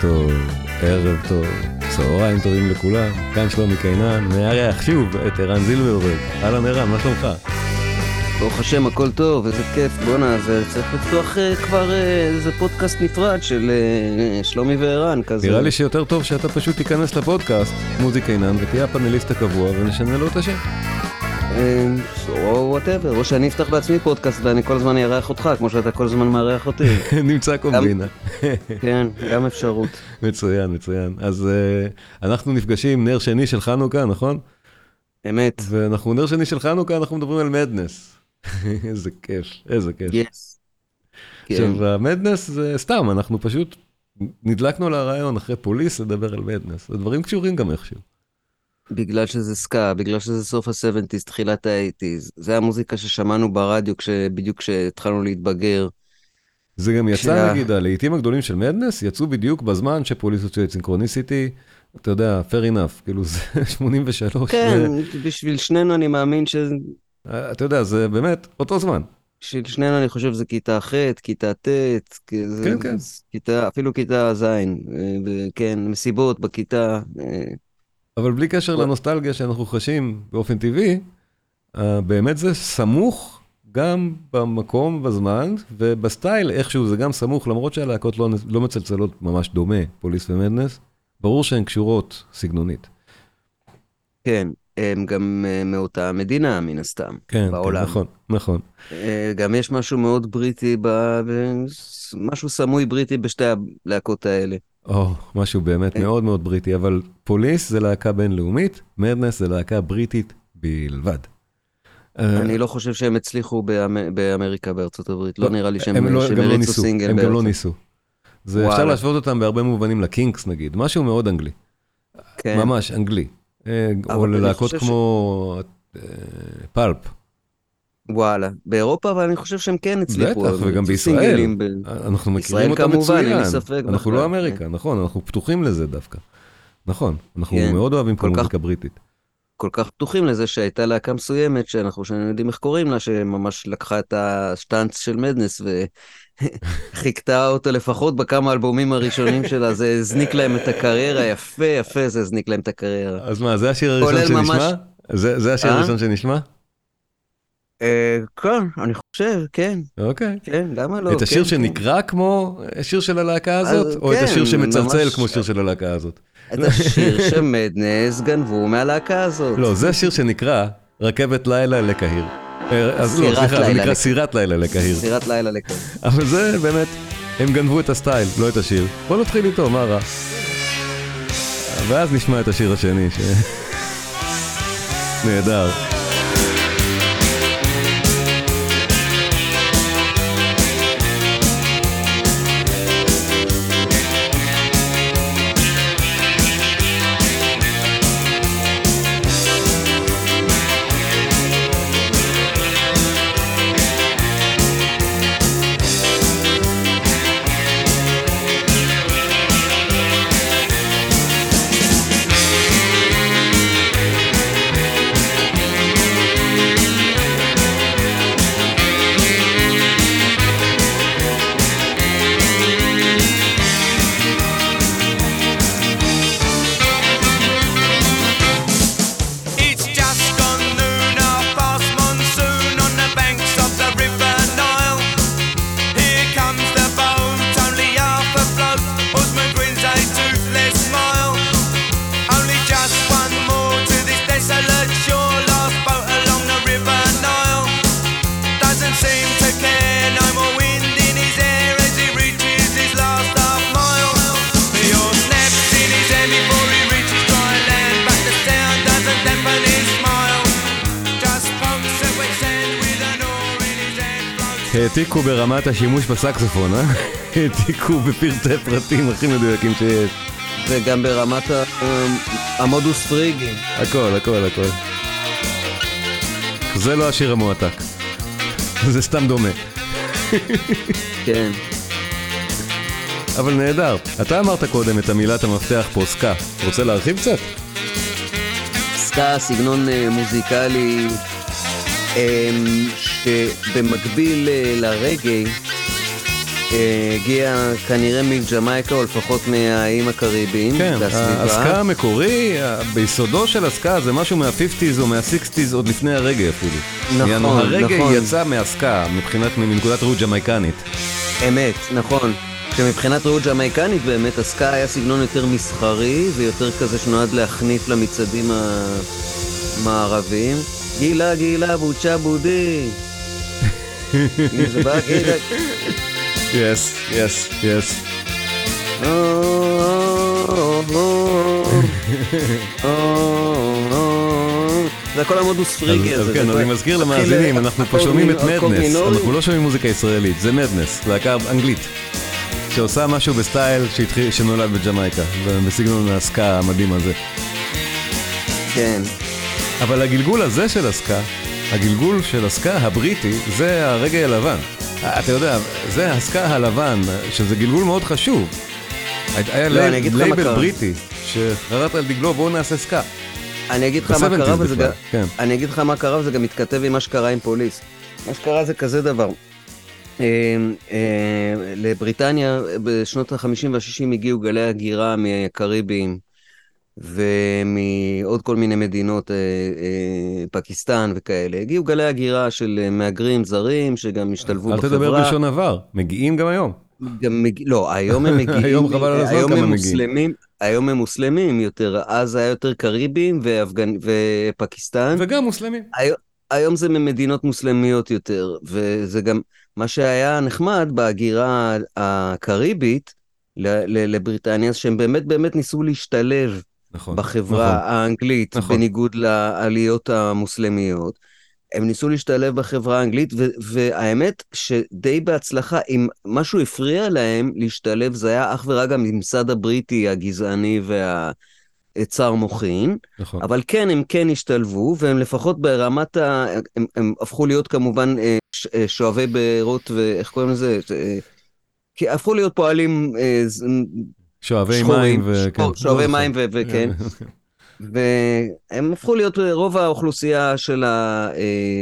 טוב, ערב טוב, צהריים טובים לכולם, כאן שלומי קינן, מארח שוב את ערן זילברברג. אהלן ערן, מה שלומך? ברוך השם, הכל טוב, איזה כיף, בואנה, זה צריך לפתוח אה, כבר אה, איזה פודקאסט נפרד של אה, שלומי וערן כזה. נראה לי שיותר טוב שאתה פשוט תיכנס לפודקאסט, מוזיקה עינן, ותהיה הפאנליסט הקבוע ונשנה לו את השם. או whatever, או שאני אפתח בעצמי פודקאסט ואני כל הזמן אארח אותך, כמו שאתה כל הזמן מארח אותי. נמצא קומבינה. כן, גם אפשרות. מצוין, מצוין. אז אנחנו נפגשים נר שני של חנוכה, נכון? אמת. ואנחנו נר שני של חנוכה, אנחנו מדברים על מדנס. איזה כיף, איזה כיף. יס. עכשיו, המדנס זה סתם, אנחנו פשוט נדלקנו לרעיון אחרי פוליס לדבר על מדנס. הדברים קשורים גם איכשהו. בגלל שזה סקה, בגלל שזה סוף ה-70's, תחילת ה-80's. זה המוזיקה ששמענו ברדיו בדיוק כשהתחלנו להתבגר. זה גם יצא, נגיד, הלעיתים הגדולים של מדנס יצאו בדיוק בזמן שפוליס הוציאו את סינכרוניסיטי. אתה יודע, fair enough, כאילו זה 83. כן, בשביל שנינו אני מאמין ש... אתה יודע, זה באמת אותו זמן. בשביל שנינו אני חושב שזה כיתה ח', כיתה ט', כן, כן. כיתה, אפילו כיתה ז', כן, מסיבות בכיתה. אבל בלי קשר לנוסטלגיה שאנחנו חשים באופן טבעי, באמת זה סמוך גם במקום, בזמן, ובסטייל איכשהו זה גם סמוך, למרות שהלהקות לא, לא מצלצלות ממש דומה, פוליס ומדנס, ברור שהן קשורות סגנונית. כן, הם גם מאותה מדינה, מן הסתם, כן, בעולם. כן, נכון, נכון. גם יש משהו מאוד בריטי, ב... משהו סמוי בריטי בשתי הלהקות האלה. או, oh, משהו באמת מאוד מאוד בריטי, אבל פוליס זה להקה בינלאומית, מדנס זה להקה בריטית בלבד. אני לא חושב שהם הצליחו באמריקה, בארצות הברית, לא נראה לי שהם לא הריצו סינגל. הם גם לא ניסו. זה אפשר להשוות אותם בהרבה מובנים לקינקס נגיד, משהו מאוד אנגלי. כן. ממש אנגלי. או ללהקות כמו פלפ. וואלה, באירופה, אבל אני חושב שהם כן הצליחו. בטח, וגם בישראל. אנחנו מכירים אותם מצוין. אנחנו לא אמריקה, נכון, אנחנו פתוחים לזה דווקא. נכון, אנחנו מאוד אוהבים כל מוזיקה בריטית. כל כך פתוחים לזה שהייתה להקה מסוימת, שאנחנו יודעים איך קוראים לה, שממש לקחה את השטאנץ של מדנס וחיכתה אותו לפחות בכמה אלבומים הראשונים שלה, זה הזניק להם את הקריירה, יפה יפה זה הזניק להם את הקריירה. אז מה, זה השיר הראשון שנשמע? זה השיר הראשון שנשמע? כן, אני חושב, כן. אוקיי. כן, למה לא? את השיר שנקרא כמו השיר של הלהקה הזאת, או את השיר שמצלצל כמו שיר של הלהקה הזאת? את השיר שמדנס גנבו מהלהקה הזאת. לא, זה השיר שנקרא רכבת לילה לקהיר. אז לא, סליחה, זה נקרא סירת לילה לקהיר. סירת לילה לקהיר. אבל זה באמת, הם גנבו את הסטייל, לא את השיר. בוא נתחיל איתו, מה רע? ואז נשמע את השיר השני, ש... נהדר. ברמת השימוש בסקסופון, אה? העתיקו בפרטי פרטים הכי מדויקים שיש. וגם ברמת המודוס פריגי. הכל, הכל, הכל. זה לא השיר המועתק. זה סתם דומה. כן. אבל נהדר. אתה אמרת קודם את המילת המפתח פה, סקה. רוצה להרחיב קצת? סקה, סגנון מוזיקלי שבמקביל לרגעי, הגיע כנראה מג'מייקה או לפחות מהאיים הקריביים כן. הסקה המקורי, ביסודו של הסקה זה משהו מה-50's או מה-60's עוד לפני הרגע אפילו. נכון, יענו, הרגע נכון. יצא מהסקה מבחינת, מנקודת ראות ג'מייקנית. אמת, נכון. שמבחינת ראות ג'מייקנית באמת הסקה היה סגנון יותר מסחרי ויותר כזה שנועד להחניף למצעדים המערביים. גילה גילה בוצ'ה בודי. אם זה בא גילה... יס, יס, יס. זה הכל המודוס פריגי הזה. כן, אני מזכיר למאזינים, אנחנו פה שומעים את מדנס. אנחנו לא שומעים מוזיקה ישראלית, זה מדנס, להקה אנגלית, שעושה משהו בסטייל שנולד בג'מייקה, בסגנון הסקה המדהים הזה. כן. אבל הגלגול הזה של הסקה, הגלגול של הסקה הבריטי, זה הרגאיי הלבן. אתה יודע, זה הסקה הלבן, שזה גלגול מאוד חשוב. היה לא, לייב- לייבל. בריטי, שחרט על דגלו בואו נעשה סקה. אני אגיד לך מה ב-70s קרה וזה גם... כן. אני אגיד לך מה קרה וזה גם מתכתב עם מה שקרה עם פוליס. מה שקרה זה כזה דבר. אה, אה, לבריטניה בשנות ה-50 וה-60 הגיעו גלי הגירה מהקריביים ומעוד כל מיני מדינות, אה, אה, פקיסטן וכאלה. הגיעו גלי הגירה של אה, מהגרים זרים שגם השתלבו אל בחברה. תדבר בלשון עבר, מגיעים גם היום. גם מג... לא, היום הם מגיעים, היום חבל על הזמן היום כמה הם מגיעים. מוסלמים, היום הם מוסלמים יותר, אז היה יותר קריבים ואפגנ... ופקיסטן, וגם מוסלמים. היום, היום זה ממדינות מוסלמיות יותר, וזה גם מה שהיה נחמד בהגירה הקריבית לבריטניה, שהם באמת באמת ניסו להשתלב נכון. בחברה נכון. האנגלית, נכון. בניגוד לעליות המוסלמיות. הם ניסו להשתלב בחברה האנגלית, והאמת שדי בהצלחה, אם משהו הפריע להם להשתלב, זה היה אך ורק הממסד הבריטי הגזעני והצר מוחין, נכון. אבל כן, הם כן השתלבו, והם לפחות ברמת ה... הם, הם הפכו להיות כמובן אה, ש- אה, שואבי בארות, ואיך קוראים לזה? אה, כי הפכו להיות פועלים שואבי מים ו... שחור- כן. שואבי לא מים וכן. והם הפכו להיות, רוב האוכלוסייה של אה,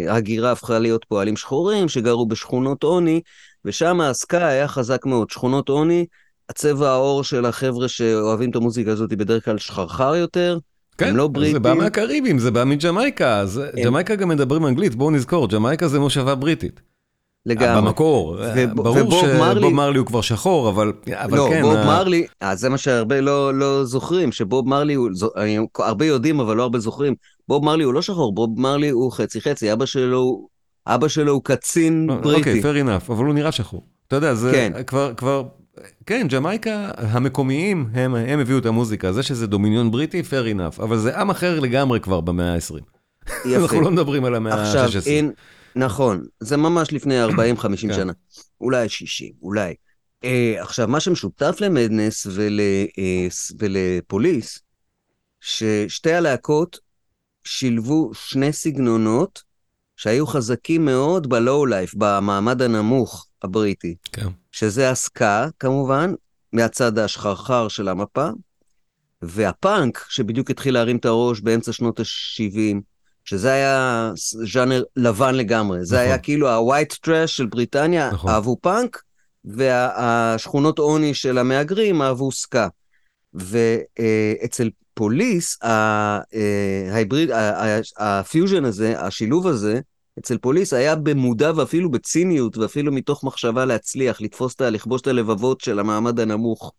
ההגירה הפכה להיות פועלים שחורים שגרו בשכונות עוני, ושם הסקה היה חזק מאוד. שכונות עוני, הצבע העור של החבר'ה שאוהבים את המוזיקה הזאת היא בדרך כלל שחרחר יותר, כן, הם לא זה בריטים. בא מהקריבים, זה בא מג'מייקה. זה- ג'מייקה גם מדברים אנגלית, בואו נזכור, ג'מייקה זה מושבה בריטית. לגמרי. במקור. וב- ברור שבוב מרלי- הוא כבר שחור, אבל אבל לא, כן. בוב ה- מרלי, אז זה מה שהרבה לא, לא זוכרים, שבוב מרלי, הוא, הרבה יודעים אבל לא הרבה זוכרים, בוב מרלי הוא לא שחור, בוב מרלי הוא חצי חצי, אבא שלו, אבא שלו הוא קצין אוקיי, בריטי. fair enough, אבל הוא נראה שחור. אתה יודע, זה כן. כבר, כבר, כן, ג'מייקה, המקומיים, הם, הם הביאו את המוזיקה, זה שזה דומיניון בריטי, fair enough, אבל זה עם אחר לגמרי כבר במאה ה-20. יפה. אנחנו לא מדברים על המאה עכשיו, ה-16. אין, נכון, זה ממש לפני 40-50 כן. שנה, אולי 60, אולי. אה, עכשיו, מה שמשותף למדנס ול, אה, ולפוליס, ששתי הלהקות שילבו שני סגנונות שהיו חזקים מאוד בלואו לייף, במעמד הנמוך הבריטי, כן. שזה הסקה, כמובן, מהצד השחרחר של המפה, והפאנק, שבדיוק התחיל להרים את הראש באמצע שנות ה-70, שזה היה ז'אנר לבן לגמרי. זה נכון. היה כאילו ה-white trash של בריטניה, נכון. אהבו פאנק, והשכונות עוני של המהגרים אהבו סקה. ואצל פוליס, ה- אה, ההיבריד, הפיוז'ן הזה, השילוב הזה, אצל פוליס היה במודע ואפילו בציניות ואפילו מתוך מחשבה להצליח, לתפוס את ה... לכבוש את הלבבות של המעמד הנמוך.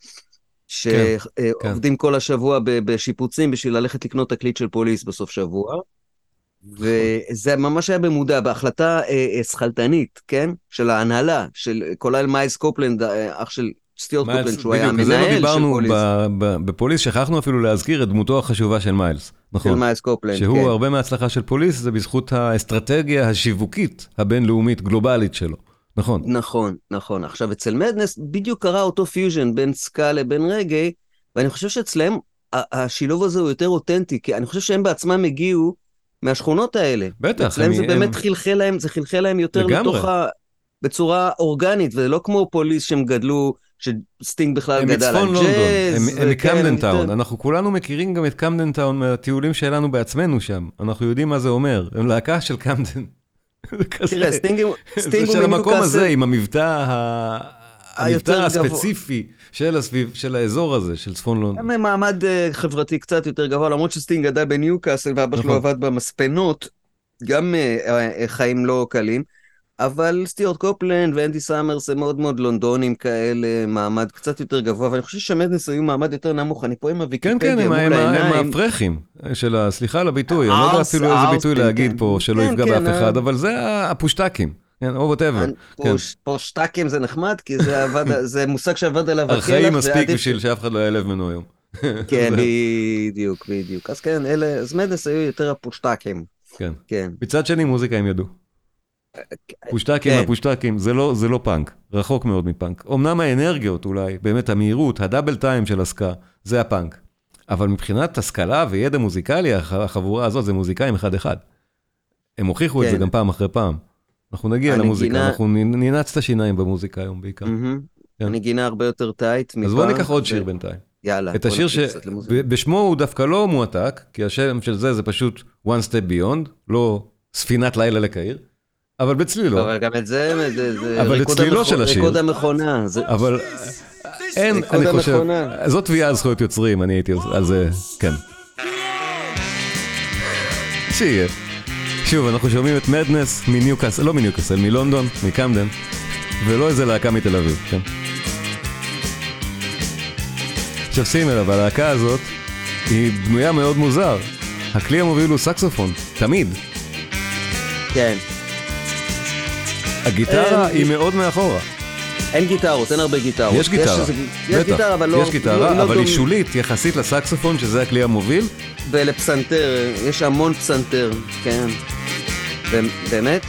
כן, שעובדים כל השבוע בשיפוצים בשביל ללכת לקנות תקליט של פוליס בסוף שבוע. וזה ממש היה במודע, בהחלטה אה, אה, שכלתנית, כן? של ההנהלה, של כולל מיילס קופלנד, אה, אח של סטיורט קופלנד, שהוא היה בדיוק, לא המנהל של דיברנו פוליס. ב- ב- בפוליס, שכחנו אפילו להזכיר את דמותו החשובה של מיילס. של נכון. מיילס קופלנד, שהוא כן. הרבה מההצלחה של פוליס זה בזכות האסטרטגיה השיווקית הבינלאומית גלובלית שלו. נכון. נכון, נכון. עכשיו, אצל מדנס בדיוק קרה אותו פיוז'ן בין סקה לבין רגאיי, ואני חושב שאצלם השילוב הזה הוא יותר אותנטי, כי אני חושב שהם בעצמם הגיעו מהשכונות האלה. בטח, אצלם אני- זה הם- באמת חלחל להם, זה חלחל להם יותר לגמרי. לתוך ה... בצורה אורגנית, ולא כמו פוליס שהם גדלו, שסטינג בכלל הם גדל מצפון על לונדון, ג'אז. הם- הם מקמדן טאון, אנחנו כולנו מכירים גם את קמדן טאון מהטיולים שלנו בעצמנו שם, אנחנו יודעים מה זה אומר, הם להקה של קמדן. תראה, סטינג הוא- זה של המקום הזה עם המבטא הספציפי של, הסביב, של האזור הזה, של צפון לונדון. הם מעמד אה, חברתי קצת יותר גבוה, למרות שסטינג גדל בניוקאסל ואבא שלו נכון. עבד במספנות, גם אה, אה, חיים לא קלים. אבל סטיורט קופלנד ואנדי סאמרס הם מאוד מאוד לונדונים כאלה, מעמד קצת יותר גבוה, ואני חושב שמדנס היו מעמד יותר נמוך, אני פה עם כן, הוויקיפדיה כן, הם, מול הם, הם העיניים. הפרחים של ה... סליחה על הביטוי, אני לא יודע אפילו איזה ביטוי להגיד כן. פה שלא כן, יפגע כן, באף אה. אחד, אבל זה הפושטקים, כן, או ווטאבר. כן. פוש- פושטקים זה נחמד, כי זה עבד, זה מושג שעבד עליו ארכאי מספיק בשביל שאף אחד לא יעלב ממנו היום. כן, בדיוק, בדיוק. אז כן, אלה, אז מדנס היו יותר הפושטקים, כן. כן. מצד שני, מוזיקה הם ידעו. פושטקים, כן. הפושטקים, זה לא, זה לא פאנק, רחוק מאוד מפאנק. אמנם האנרגיות אולי, באמת המהירות, הדאבל טיים של הסקה, זה הפאנק. אבל מבחינת השכלה וידע מוזיקלי, הח- החבורה הזאת זה מוזיקאים אחד-אחד. הם הוכיחו את זה כן. גם פעם אחרי פעם. אנחנו נגיע הנגינה- למוזיקה, אנחנו ננעץ את השיניים במוזיקה היום בעיקר. מהמם. כן. הנגינה הרבה יותר טייט מפעם. אז בואו ניקח עוד ו- שיר בינתיים. יאללה. את בוא השיר. שבשמו הוא דווקא לא מועתק, כי השם של זה זה פשוט one step beyond, לא ספינת לילה לקהיר, אבל בצלילו. אבל גם את זה, זה- זה אבל ריקוד המכו- של השיר. ריקוד המכונה. זה- אבל אין, אני חושב. זאת תביעה על זכויות יוצרים, אני הייתי על זה, כן. שיהיה. שוב, אנחנו שומעים את מדנס מניוקאסל, לא מניוקאסל, מלונדון, מקמדן, ולא איזה להקה מתל אביב, כן? עכשיו שים לב, הלהקה הזאת היא בנויה מאוד מוזר. הכלי המוביל הוא סקסופון, תמיד. כן. הגיטרה אין- היא מאוד מאחורה. אין גיטרות, אין הרבה גיטרות. יש גיטרה, איזה- יש בטח, גיטרה, אבל לא... יש גיטרה, לא- לא אבל היא דומה- שולית יחסית לסקסופון, שזה הכלי המוביל. ולפסנתר, יש המון פסנתר, כן. באמת?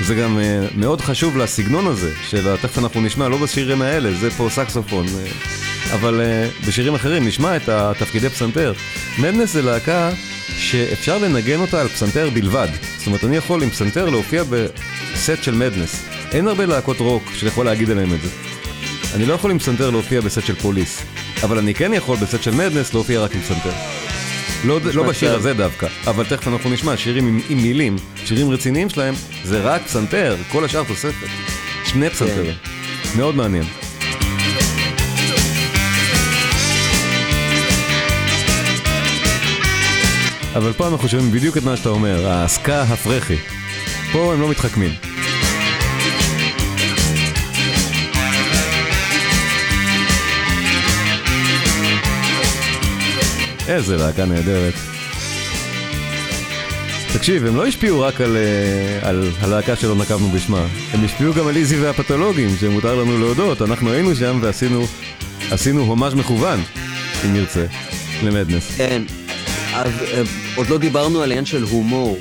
זה גם uh, מאוד חשוב לסגנון הזה, של תכף אנחנו נשמע, לא בשירים האלה, זה פה סקסופון, uh, אבל uh, בשירים אחרים נשמע את התפקידי פסנתר. מדנס זה להקה שאפשר לנגן אותה על פסנתר בלבד. זאת אומרת, אני יכול עם פסנתר להופיע בסט של מדנס. אין הרבה להקות רוק שיכול להגיד עליהם את זה. אני לא יכול עם פסנתר להופיע בסט של פוליס, אבל אני כן יכול בסט של מדנס להופיע רק עם פסנתר. לא, לא בשיר. הזה דווקא, אבל תכף אנחנו נשמע שירים עם, עם מילים, שירים רציניים שלהם, זה רק פסנתר, כל השאר תוספת. שני פסנתרים. מאוד מעניין. אבל פה אנחנו שומעים בדיוק את מה שאתה אומר, הסקה הפרחי. פה הם לא מתחכמים. איזה להקה נהדרת. תקשיב, הם לא השפיעו רק על, אה, על הלהקה שלא נקבנו בשמה, הם השפיעו גם על איזי והפתולוגים, שמותר לנו להודות, אנחנו היינו שם ועשינו עשינו הומאז' מכוון, אם נרצה, למדנס. כן. אז אה, עוד לא דיברנו על העניין של הומור.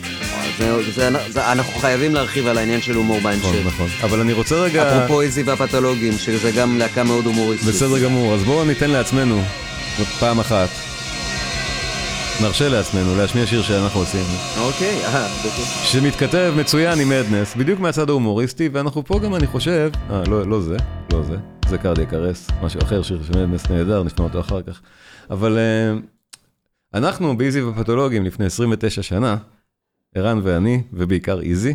זה, זה, זה, אנחנו חייבים להרחיב על העניין של הומור נכון, בהמשך. נכון. אבל אני רוצה רגע... אפרופו איזי והפתולוגים, שזה גם להקה מאוד הומוריסטית. בסדר גמור, אז בואו ניתן לעצמנו, פעם אחת, נרשה לעצמנו להשמיע שיר שאנחנו עושים, אוקיי, אה, בטח. שמתכתב מצוין עם מדנס, בדיוק מהצד ההומוריסטי, ואנחנו פה גם, אני חושב, אה, לא, לא זה, לא זה, זה קרדיאק ארס, משהו אחר, שיר של מדנס נהדר, נשמע אותו אחר כך. אבל אה, אנחנו באיזי ופתולוגים לפני 29 שנה, ערן ואני, ובעיקר איזי,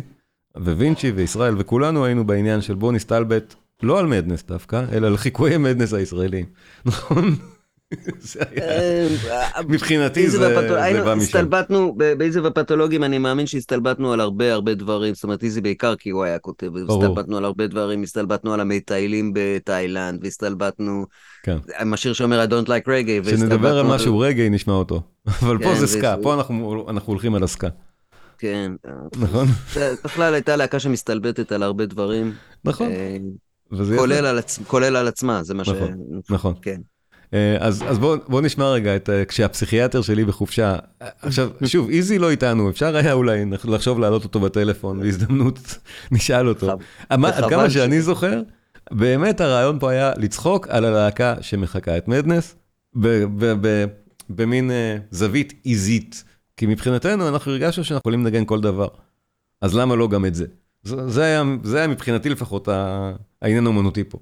ווינצ'י וישראל, וכולנו היינו בעניין של בוא נסתלבט, לא על מדנס דווקא, אלא על חיקויי מדנס הישראלים, נכון? אה, מבחינתי זה בא משם. הסתלבטנו, ב- באיזי והפתולוגים אני מאמין שהסתלבטנו על הרבה הרבה דברים, זאת אומרת איזי בעיקר כי הוא היה כותב. הסתלבטנו על הרבה דברים, הסתלבטנו על המטיילים בתאילנד, והסתלבטנו כן. עם השיר שאומר I don't like reggae, כשנדבר על משהו רגעי נשמע אותו. אבל פה כן, זה סקה, פה אנחנו הולכים על הסקה, כן, נכון? בכלל הייתה להקה שמסתלבטת על הרבה דברים, נכון. אה. כולל על עצ- כולל על עצמה, זה מה ש... נכון, נכון. אה, אז אז בואו בוא נשמע רגע את אה, כשהפסיכיאטר שלי בחופשה. אה, עכשיו, שוב, איזי לא איתנו, אפשר היה אולי לחשוב להעלות אותו בטלפון, בהזדמנות נשאל אותו. עד וחבל כמה ש- שאני זוכר, באמת הרעיון פה היה לצחוק על הלהקה שמחקה את מדנס, במין אה, זווית איזית. כי מבחינתנו אנחנו הרגשנו שאנחנו יכולים לנגן כל דבר. אז למה לא גם את זה? זה, זה, היה, זה היה מבחינתי לפחות העניין האומנותי פה.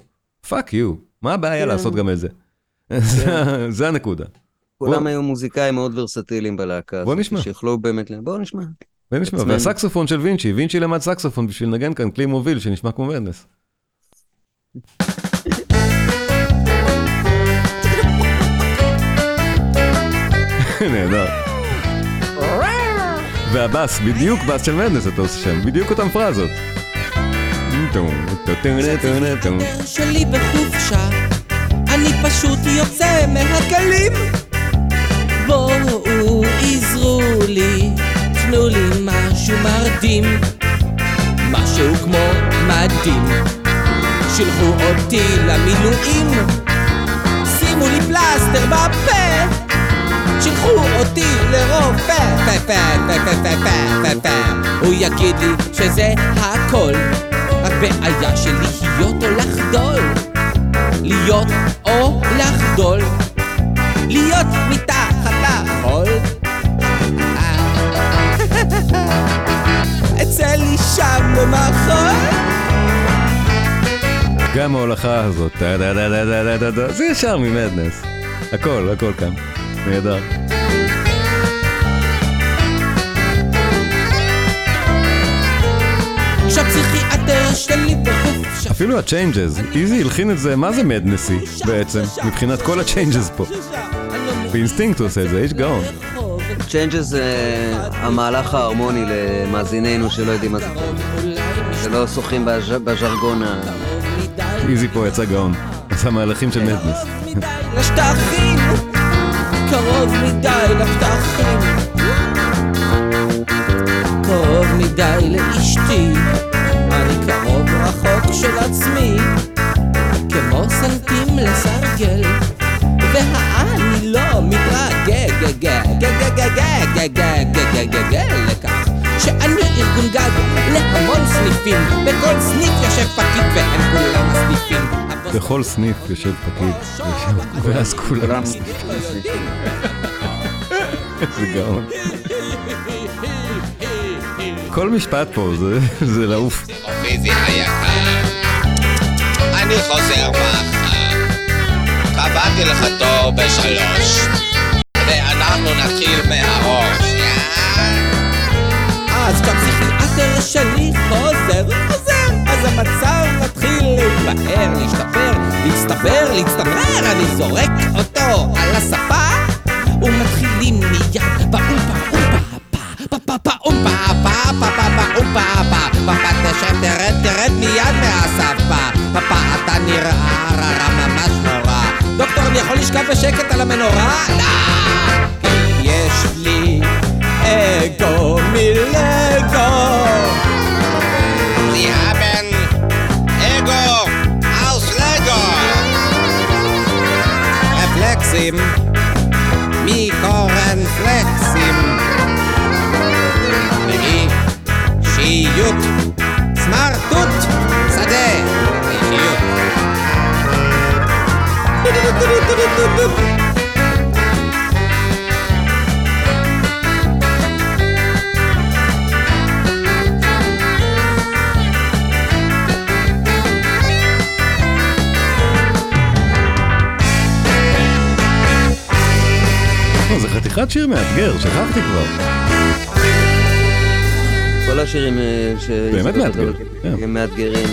fuck you, מה הבעיה כן. לעשות גם את זה? זה- זה הנקודה. כולם בוא- היו מוזיקאים מאוד ורסטיליים בלהקה. בוא הזאת, נשמע. שיכלו באמת... ל- בוא נשמע. ונשמע, עצמנו. והסקסופון של וינצ'י, וינצ'י למד סקסופון בשביל לנגן כאן כלי מוביל שנשמע כמו מדנס. נהדר. והבאס, בדיוק באס של מדנס אתה עושה שם, בדיוק אותם פרזות. שלי בחופשה, פשוט יוצא מהכלים. בואו עזרו לי, תנו לי משהו מרדים, משהו כמו מדים. שילחו אותי למילואים, שימו לי פלסטר בפה, שילחו אותי לרופא, פה פה פה פה פה פה פה פה הוא יגיד לי שזה הכל, הבעיה שלי להיות או לחדול, להיות או לחדול, להיות מתחת לחול. אה. אצל אישה במחול. גם ההולכה הזאת, טה דה דה דה דה דה, זה ישר ממדנס. הכל, הכל כאן. נהדר. כשהפסיכיאטר שלי בחופשה. אפילו ה changes, איזי הלחין את זה, מה זה מדנסי בעצם, מבחינת כל ה changes פה. באינסטינקט הוא עושה את זה, איש גאון. changes זה המהלך ההרמוני למאזיננו שלא יודעים מה זה שלא שוחים בז'- בז'רגון ה... איזי פה יצא גאון. עשה מהלכים של מדנס. קרוב מדי לפתחים. קרוב מדי לאשתי, של עצמי, כמו סנטים לסרגל, והאני לא מתרגל לכך שאני ארגון גג להמון סניפים, בכל סניף יושב פקיד והם כולם הסניפים. בכל סניף יושב פקיד, ואז כולם סניף. איזה גאון. כל משפט פה זה- זה לעוף. אני חוזר מחר. קבעתי לך תור בשלוש, ואנחנו נתחיל מהראש. אז כשהפסיכיאטר שלי חוזר, חוזר, אז המצב מתחיל להתבהר, להשתפר, להצטבר, להצטמרר, אני זורק אותו על הספה, ומתחילים מיד באומפה, אומפה, פה, פה, פה, אומפה, פה, פה, פה, פה, אומפה, פה, פה, תשב, תרד, תרד מיד מהספה, פה, פה, אתה נראה רע, רע, ממש נורא. דוקטור, אני יכול לשכב בשקט על המנורה? לא! כי יש לי אגו מלגו. Sie haben Ego aus Lego. רפלקסים, מי קורן פלקסים? אישיות, סמרטוט, זה חתיכת שיר מאתגר, שכחתי כבר. כל השירים אה, ש... באמת מאתגר, כן. הם מאתגרים.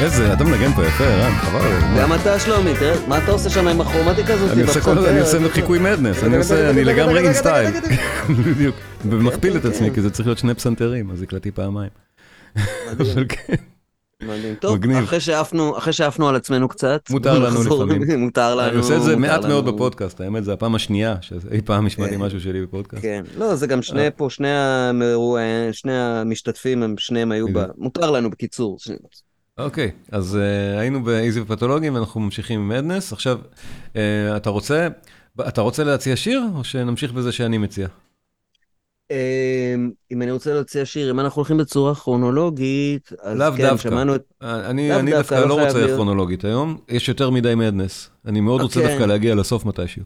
איזה, אתה מנגן פה יפה, רן, חבל הזמן. גם אתה שלומי, תראה, מה אתה עושה שם עם הכרומטיקה הזאת? אני עושה כל בפסנתר? אני עושה חיקוי מדנס, אני עושה, אני לגמרי אין סטייל. בדיוק. ומכפיל את עצמי, כי זה צריך להיות שני פסנתרים, אז הקלטתי פעמיים. אבל כן, מדהים. טוב. אחרי שעפנו, על עצמנו קצת, מותר לנו. לפעמים. מותר לנו. אני עושה את זה מעט מאוד. בפודקאסט, האמת, זה הפעם השנייה שאי פעם השמעתי משהו שלי בפודקאסט. כן, לא, זה גם שני פה, שני שני המשתתפים, הם שניהם היו ב... מותר לנו בקיצור. אוקיי, אז אה, היינו באיזי ופתולוגים ואנחנו ממשיכים עם מדנס. עכשיו, אה, אתה רוצה, אתה רוצה להציע שיר, או שנמשיך בזה שאני מציע? אמ, אם אני רוצה להציע שיר, אם אנחנו הולכים בצורה כרונולוגית, אז כן, דווקא. שמענו את... אה, אני, דווקא, דווקא לא לא רוצה להיות. כרונולוגית היום, יש יותר מדי מדנס. אני מאוד רוצה אוקיי. דווקא להגיע לסוף מתישהו.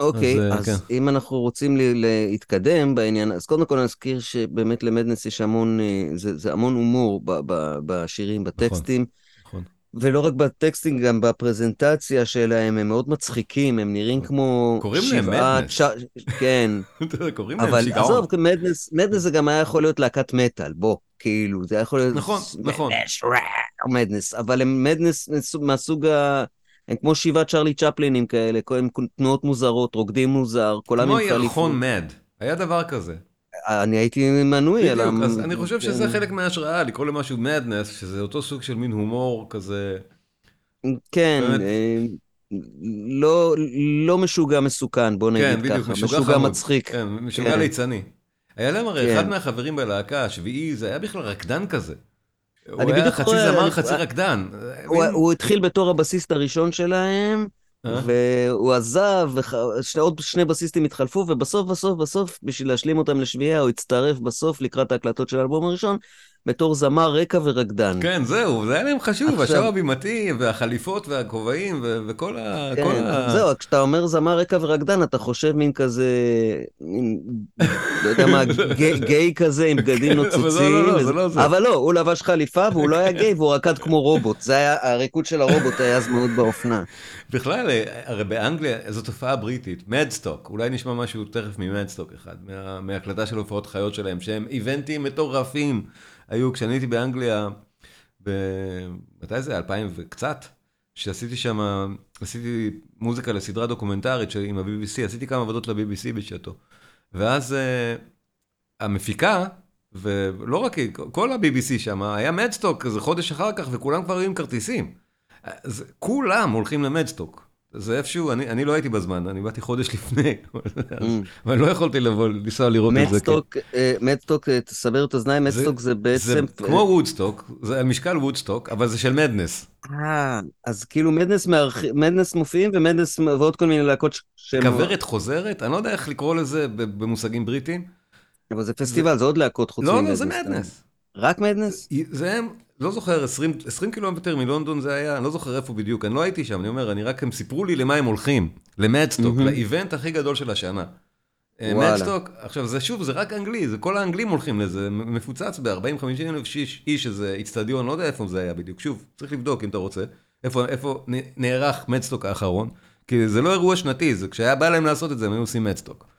אוקיי, אז, אה, אז כן. אם אנחנו רוצים להתקדם בעניין, אז קודם כל נזכיר שבאמת למדנס יש המון, אה, זה זה המון הומור ב- ב- בשירים, בטקסטים. נכון. ולא רק בטקסטים, גם בפרזנטציה שלהם, הם מאוד מצחיקים, הם נראים כמו... קוראים להם שבעה Madness. צ'ה- כן, אתה יודע, קוראים להם אבל שיגעון. עזוב, מדנס, מדנס זה גם היה יכול להיות להקת מטאל, בוא, כאילו, זה היה יכול להיות... נכון, נכון. מדנס, מדנס, אבל הם מדנס מהסוג ה... הם כמו שבעת צ'רלי צ'פלינים כאלה, הם תנועות מוזרות, רוקדים מוזר, כולם כמו עם חליפות. ירחון מד. היה דבר כזה. אני הייתי מנוי על בדיוק, ה... אז אני חושב שזה כן. חלק מההשראה, לקרוא למשהו מדנס, שזה אותו סוג של מין הומור כזה. כן, באמת. אה, לא, לא משוגע מסוכן, בוא נגיד כן, בדיוק, ככה, משוגע משוגע חמוד. מצחיק. כן, משוגע כן. ליצני. היה להם הרי כן. אחד מהחברים בלהקה, השביעי, זה היה בכלל רקדן כזה. הוא אני היה בדיוק חצי זמר, חצי רקדן. הוא, התחיל בתור הבסיסט הראשון שלהם, אה? והוא עזב, ועוד שני בסיסטים התחלפו, ובסוף, בסוף, בסוף, בשביל להשלים אותם לשביעייה, הוא הצטרף בסוף לקראת ההקלטות של האלבום הראשון, בתור זמר רקע ורקדן. כן, זהו, זה היה להם חשוב, עכשיו- השואו הבימתי, והחליפות, והכובעים, ו- וכל ה... כל כן, ה- זהו, כשאתה אומר זמר רקע ורקדן, אתה חושב מין כזה, מין, לא יודע מה, גיי, גיי כזה עם בגדים אבל לא, נוצצים. לא, לא, וזה- זה לא זה. אבל לא, הוא לבש חליפה והוא לא היה גיי והוא רקד כמו רובוט. זה היה, הריקוד של הרובוט היה אז מאוד באופנה. בכלל, אה, הרי באנגליה זו תופעה בריטית, מדסטוק, אולי נשמע משהו תכף ממדסטוק אחד, מה- מהקלטה של הופעות חיות שלהם, שהם איבנטים מטורפים. היו, כשאני הייתי באנגליה, ב... מתי זה? 2000 וקצת? שעשיתי שם, עשיתי מוזיקה לסדרה דוקומנטרית עם ה-BBC, עשיתי כמה עבודות ל-BBC בשעתו. ואז אה, המפיקה, ולא רק היא, כל ה-BBC שם, היה מדסטוק איזה חודש אחר כך, וכולם כבר היו עם כרטיסים. אז כולם הולכים למדסטוק. זה איפשהו, אני, אני לא הייתי בזמן, אני באתי חודש לפני, אז- אבל לא יכולתי לבוא, לנסוע לראות את זה. מדסטוק, אה, מדסטוק, אה, תסבר את אוזניים, מדסטוק זה זה בעצם... כמו וודסטוק, זה על משקל וודסטוק, אבל זה של מדנס. אה, אז כאילו מדנס מארח- מדנס מופיעים ומדנס ועוד כל מיני להקות ש- שהם... כוורת חוזרת, אני לא יודע איך לקרוא לזה במושגים בריטיים. אבל זה פסטיבל, זה עוד להקות חוץ לא, לא, ממדנס. זה מדנס. רק מדנס? זה הם, לא זוכר, 20, 20 קילומטר מלונדון זה היה, אני לא זוכר איפה בדיוק, אני לא הייתי שם, אני אומר, אני רק, הם סיפרו לי למה הם הולכים, למדסטוק, מהמם. לאיבנט הכי גדול של השנה. אה. מדסטוק, עכשיו זה שוב, זה רק אנגלי, זה כל האנגלים הולכים לזה, מפוצץ ב-40-50 אלף איש, איזה איצטדיון, לא יודע איפה זה היה בדיוק, שוב, צריך לבדוק אם אתה רוצה, איפה, איפה נערך מדסטוק האחרון, כי זה לא אירוע שנתי, זה כשהיה בא להם לעשות את זה, הם היו עושים מדסטוק.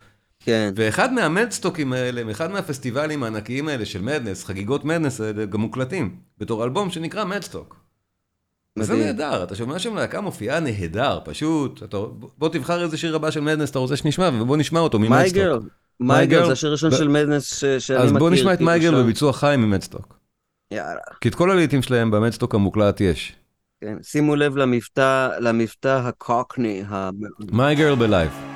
כן. ואחד מהמדסטוקים האלה, אחד מהפסטיבלים הענקיים האלה של מדנס, חגיגות מדנס האלה, גם מוקלטים, בתור אלבום שנקרא מדסטוק. זה. נהדר, אתה שומע שם להקה מופיעה נהדר, פשוט, אתה, בוא תבחר איזה שיר הבא של מדנס אתה רוצה שנשמע, ובוא נשמע אותו ממדסטוק. גרל. My מיי גרל Girl. זה השיר הראשון ב- של מדנס ש- שאני מכיר. אז בוא נשמע את My Girl שם. בביצוע חי ממדסטוק. יאללה. כי את כל הלעיתים שלהם במדסטוק המוקלט יש. כן. שימו לב למבטא, למבטא הקוקני. ה- My Girl בלייב.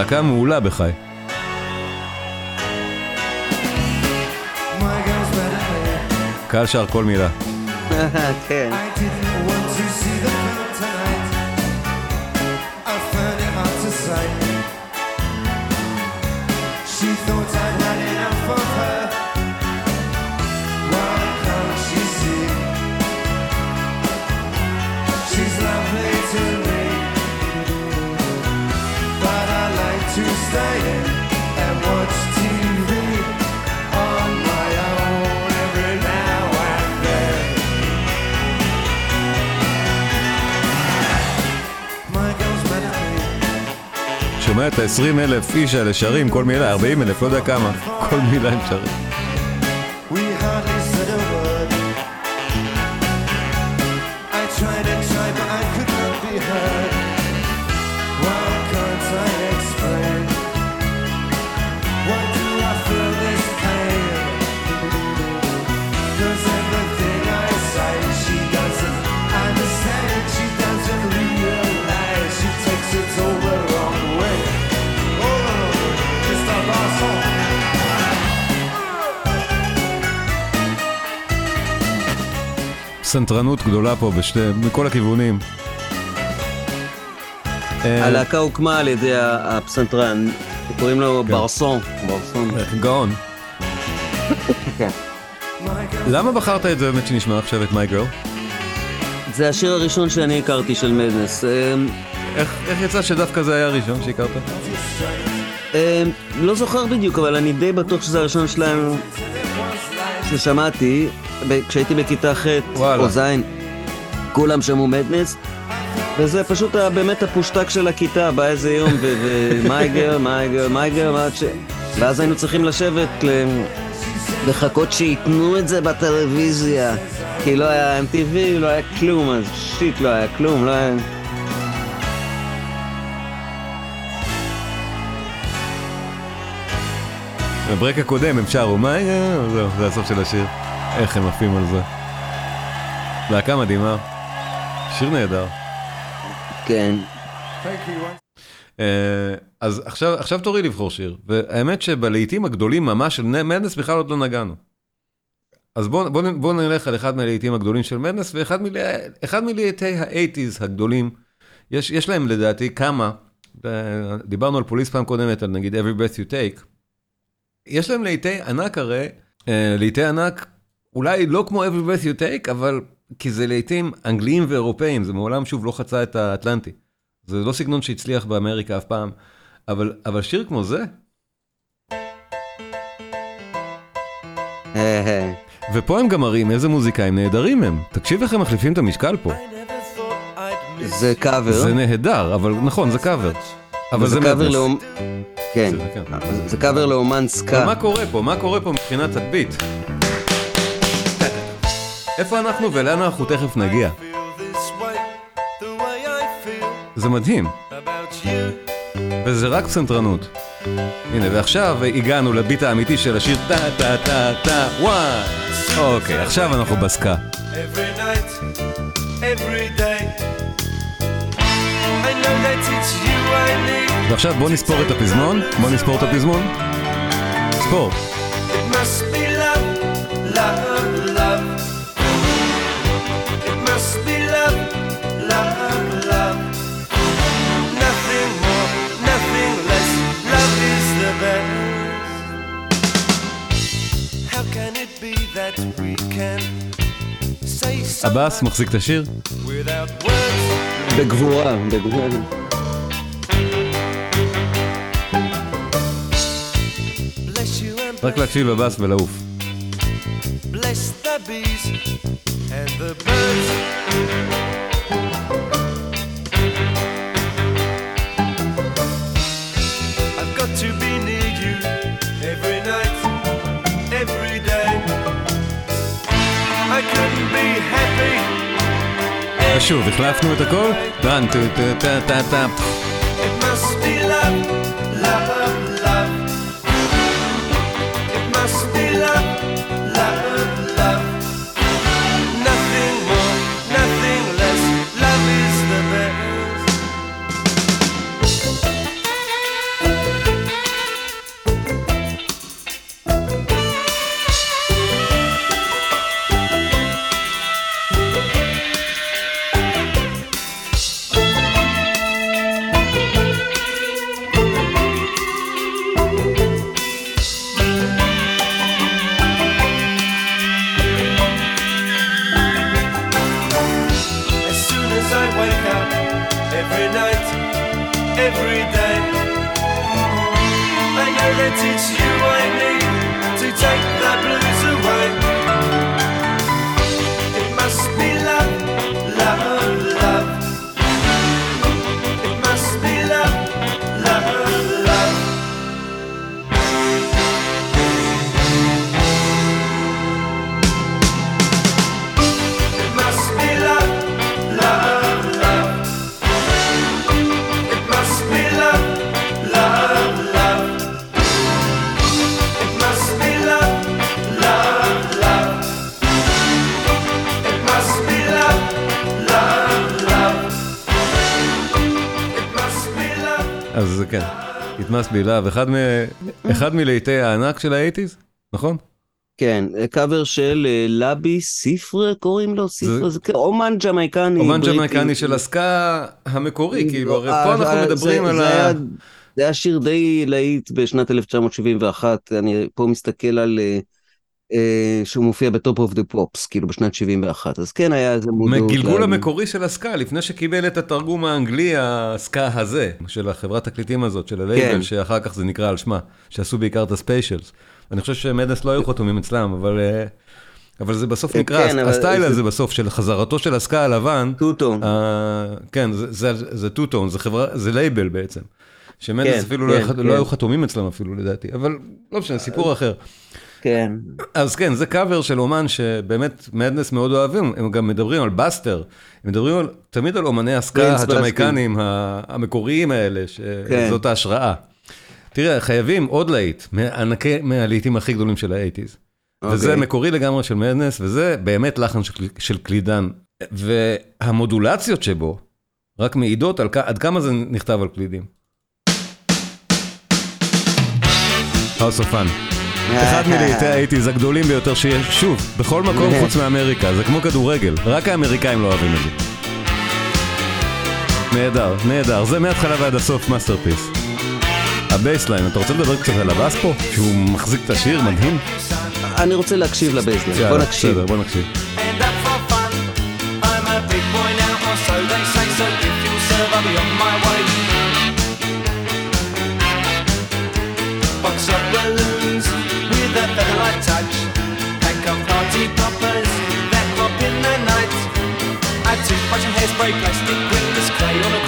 להקה מעולה בחי. קהל שר כל מילה. כן. את ה-20 אלף איש האלה שרים כל מילה, 40 אלף, לא יודע כמה, כל מילה הם שרים. סנטרנות גדולה פה בשתי, מכל הכיוונים. אה, הלהקה הוקמה על ידי הפסנתרן, קוראים לו כן. ברסון. ברסון. גאון. כן. למה בחרת את זה באמת שנשמע עכשיו את מי גרל? זה השיר הראשון שאני הכרתי של מדנס. אמ, איך איך יצא שדווקא זה היה הראשון שהכרת? לא זוכר בדיוק, אבל אני די בטוח שזה הראשון שלהם ששמעתי כשהייתי בכיתה ח'. או ז', כולם שמעו מדנס, וזה פשוט היה באמת הפושטק של הכיתה, בא איזה יום, ומי גר, מי גר, מי גר, מה ש... ואז היינו צריכים לשבת לחכות שייתנו את זה בטלוויזיה, כי לא היה MTV, לא היה כלום, אז שיט, לא היה כלום, לא היה... בברק הקודם הם שרו, מה היה? זהו, זה הסוף של השיר. איך הם עפים על זה. להקה מדהימה. שיר נהדר. כן. אה, אז עכשיו, עכשיו תורי לבחור שיר, והאמת שבלהיטים הגדולים ממש של מדנס בכלל עוד לא נגענו. אז בואו בוא, בוא נלך על אחד מהלהיטים הגדולים של מדנס, ואחד מלה, אחד מלהיטי האייטיז הגדולים. יש, יש להם לדעתי כמה, אה, דיברנו על פוליס פעם קודמת, על נגיד Every Breath You Take. יש להם להיטי ענק הרי, אה, להיטי ענק, אולי לא כמו Every Breath You Take, אבל כי זה להיטים אנגליים ואירופאים, זה מעולם שוב לא חצה את האטלנטי. זה לא סגנון שהצליח באמריקה אף פעם, אבל, אבל שיר כמו זה. ופה הם גם מראים איזה מוזיקאים נהדרים הם. תקשיב איך הם מחליפים את המשקל פה. זה קאבר. זה נהדר, אבל נכון, זה קאבר. אבל זה קאבר. לאום... כן. זה- כן. קאבר לאומן אבל סקה. מה קורה פה? מה קורה פה מבחינת הביט? איפה אנחנו ולאן אנחנו תכף נגיע? זה מדהים. וזה רק פסנתרנות. הנה, ועכשיו הגענו לביט האמיתי של השיר טה טה טה טה one. אוקיי, עכשיו אנחנו בסקה. Every night, every day. I know that it's you I need. ועכשיו בוא נספור את הפזמון, בוא נספור את הפזמון. ספור. It must הבאס מחזיק את השיר. without words? בגבורה, בגבורה. Bless you and רק להקשיב לבאס ולעוף. bless the bees and the birds. ושוב, החלפנו את הכל. דן טו טו טה טה טה. Love. אחד מ- אחד מלהיטי הענק של האייטיז, נכון? כן, קאבר של אה, לבי סיפרה קוראים לו? סיפרה, זה אומן ג'מייקני. אומן. ג'מייקני של הסקה המקורי, כאילו, הרי אה, פה אנחנו מדברים על ה... זה היה שיר די להיט בשנת 1971, אני פה מסתכל על אה, שהוא מופיע ב Top of the Pops, כאילו בשנת 71, אז כן היה איזה מודעות. מגלגול ל- המקורי של הסקה, לפני שקיבל את התרגום האנגלי, הסקה הזה, של החברת תקליטים הזאת, של הלייבל, כן. שאחר כך זה נקרא על שמה, שעשו בעיקר את הספיישלס. אני חושב שמדנס לא היו חתומים אצלם, אבל... אה, אבל זה בסוף אה, נקרא, כן, הסטייל זה- הזה בסוף של חזרתו של הסקה הלבן, Two-Tone. אה, כן, זה- זה- זה Two-Tone, זה חברה, זה לייבל בעצם. שמדנס כן, אפילו לא כן, יח- כן. לא היו חתומים אצלם אפילו לדעתי, אבל לא משנה, סיפור אחר. כן. אז כן, זה קאבר של אומן שבאמת מדנס מאוד אוהבים, הם גם מדברים על בסטר, הם מדברים על, תמיד על אומני הסקה הג'מייקנים המקוריים האלה, כן. שזאת ההשראה. תראה, חייבים עוד להיט, מענקי- מהלהיטים הכי גדולים של האייטיז. וזה אוקיי. מקורי לגמרי של מדנס, וזה באמת לחן של, של קלידן. והמודולציות שבו רק מעידות על עד כמה זה נכתב על קלידים. House of Fun. אחד מלהיטי האייטיז הגדולים ביותר שיש, שוב, בכל מקום חוץ מאמריקה, זה כמו כדורגל, רק האמריקאים לא אוהבים את זה. נהדר, נהדר, זה מההתחלה ועד הסוף masterpiece. ה bassline, אתה רוצה לדבר קצת על הבאס פה? שהוא מחזיק את השיר, מדהים? אני רוצה להקשיב ל bassline, בוא נקשיב. בסדר, בוא נקשיב. And up for fun. I'm a big boy now, or so they say. So if you'll serve, I'll be on my way.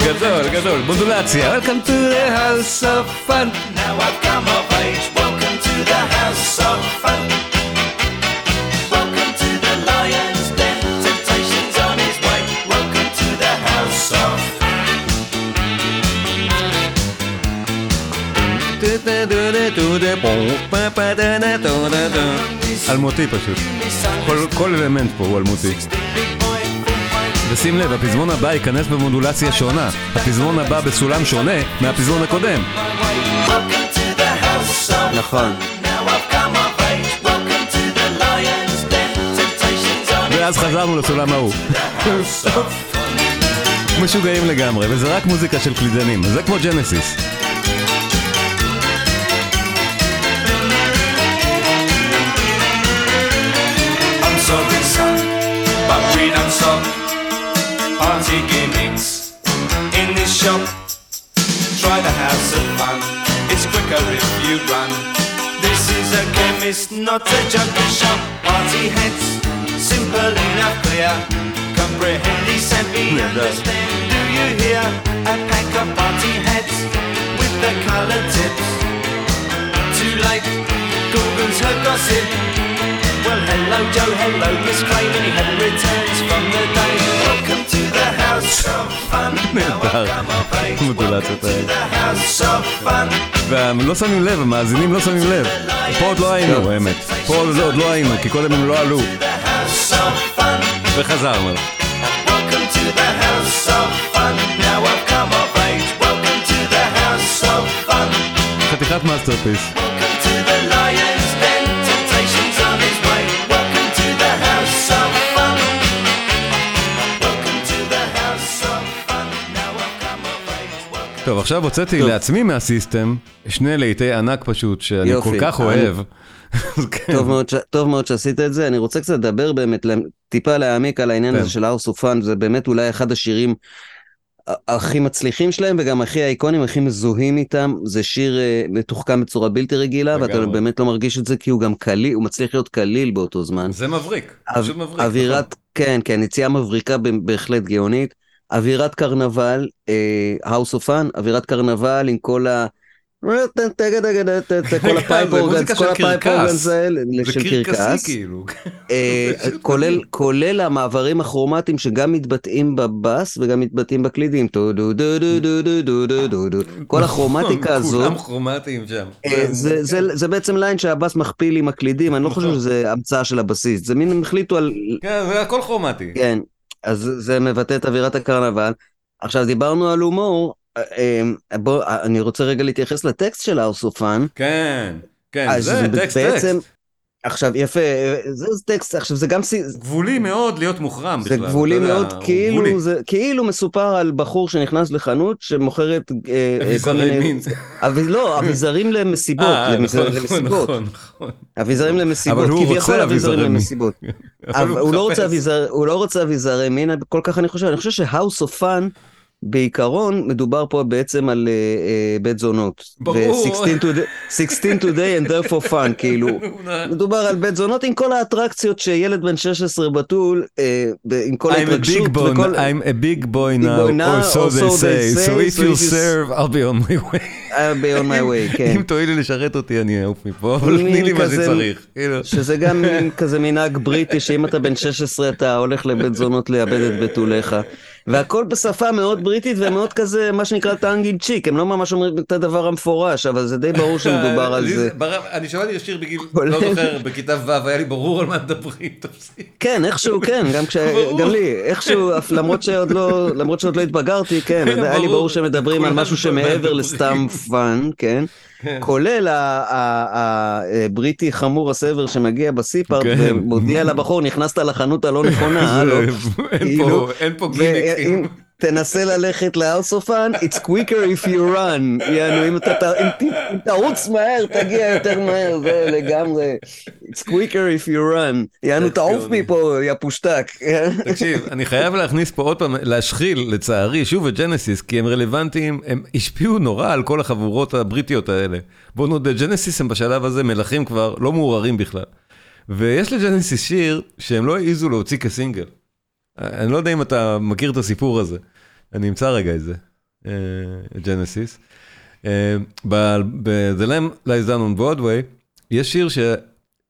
Gasol, Gasol, modulacja. Welcome to the house of fun. Now I've come of age. Welcome to the house of fun. Welcome to the lion's den. Temptations on. Welcome to the house of fun. El motí, per això. Qual, qual element pou el motí? ושים לב, הפזמון הבא ייכנס במודולציה שונה. הפזמון הבא בסולם שונה מהפזמון הקודם. נכון. ואז חזרנו לסולם ההוא. משוגעים לגמרי, וזה רק מוזיקה של קלידנים, זה כמו ג'נסיס. Party gimmicks in this shop. Try the house of fun. It's quicker if you run. This is a chemist, not a junkie shop. Party heads, simple enough, clear. Comprehend these and be understand. Do you hear? A pack of party heads with the colored tips. Too late, Google's her gossip. Well, hello, Joe, hello, Miss Clayman, he hadn't returns from the day. Welcome to נהדר, מודולציות האלה. והם לא שמים לב, המאזינים לא שמים לב. פה עוד לא היינו, האמת. פה לא, עוד לא היינו, כי קודם הם לא עלו. וחזרנו. חתיכת masterpiece. טוב, עכשיו הוצאתי. לעצמי מה system שני להיטי ענק פשוט, שאני יופי. כל כך אוהב. כן. טוב מאוד, ש... טוב מאוד שעשית את זה, אני רוצה קצת לדבר באמת, טיפה להעמיק על העניין כן. הזה של House of Fun, זה באמת אולי אחד השירים הכי מצליחים שלהם וגם הכי האיקוניים, הכי מזוהים איתם, זה שיר אה, מתוחכם בצורה בלתי רגילה, ואתה לגמרי. באמת לא מרגיש את זה כי הוא גם קליל, הוא מצליח להיות קליל באותו זמן. זה מבריק, פשוט מבריק. נכון. אווירת, כן, כן, יציאה מבריקה בהחלט גאונית. אווירת קרנבל, House of Fun, אווירת קרנבל עם כל ה... כל ה pipe organs, כל ה pipe organs האלה, של קרקס, כאילו. אה, כולל המעברים הכרומטיים שגם מתבטאים בבאס וגם מתבטאים בקלידים, כל הכרומטיקה הזו, כולם כרומטיים שם, אה, כן. זה בעצם line שהבאס מכפיל עם הקלידים, אני לא נכון. חושב שזה המצאה של הבסיסט, זה מין הם החליטו על, כן, זה הכל כרומטי, כן, אז זה מבטא את אווירת הקרנבל. עכשיו דיברנו על הומור, אה, אה, בוא, אני רוצה רגע להתייחס לטקסט של House of Fun. כן, כן, זה טקסט בעצם, טקסט. עכשיו, יפה, זה טקסט, עכשיו זה גם... גבולי מאוד להיות מוחרם זה בכלל. גבולי מאוד, כאילו, גבולי. זה כאילו מסופר על בחור שנכנס לחנות שמוכרת אה, אה, אביזרי. מין. אבי- לא, אביזרים למסיבות, אה, למס- נכון, נכון, למסיבות. נכון, נכון. אביזרים למסיבות, אבל הוא כביכול רוצה אביזרים אביזרי. למסיבות. אבל אבל הוא לא רוצה מחפש. אביזר- הוא לא רוצה אביזרי מין, כל כך אני חושב, אני חושב ש House of Fun, בעיקרון מדובר פה בעצם על אה, בית זונות. ברור. ו- 16 to the- 16 today and up for fun, כאילו. מדובר על בית זונות עם כל האטרקציות שילד בן 16 בתול, ב- עם כל ההתרגשות. big boy, וכל- I'm a big boy now, now, or so or they so they say, say, so if you serve, I'll be on my way. I'll be on my way, כן. אם תואילי לשרת אותי, אני אעוף מפה, אבל תני לי מה שצריך. כאילו. שזה גם כזה מנהג בריטי, שאם אתה בן 16 אתה הולך לבית זונות לאבד את בתוליך. והכל בשפה מאוד בריטית ומאוד כזה, מה שנקרא טאנג אין צ'יק, הם לא ממש אומרים את הדבר המפורש, אבל זה די ברור שמדובר על זה. אני שמעתי לשיר בגיל, לא זוכר, בכיתה ו', היה לי ברור על מה מדברים, תפסיק. כן, איכשהו כן, גם כש... גם לי, איכשהו, למרות שעוד לא, למרות שעוד לא התבגרתי, כן, כן, היה לי ברור. שמדברים על משהו שמעבר. לסתם fun, כן? כולל הבריטי חמור הסבר שמגיע ב C part כן. ומודיע לבחור, נכנסת לחנות הלא נכונה, הלו. אין כאילו, פה- אין פה גימיקים. תנסה ללכת ל House of Fun, it's quicker if you run. יענו, אם אתה תרוץ מהר, תגיע יותר מהר, זה לגמרי. it's quicker if you run. יענו, תעוף. מפה, יא פושטק. תקשיב, אני חייב להכניס פה עוד פעם, להשחיל, לצערי, שוב את Genesis, כי הם רלוונטיים, הם השפיעו נורא על כל החבורות הבריטיות האלה. בוא נודה, Genesis הם בשלב הזה מלכים כבר לא מעורערים בכלל. ויש ל Genesis שיר שהם לא העזו להוציא כסינגל. אני לא יודע אם אתה מכיר את הסיפור הזה. אני אמצא רגע את זה, אה, Genesis. אה, ב- ב-The Lamb Lies Down on Broadway, יש שיר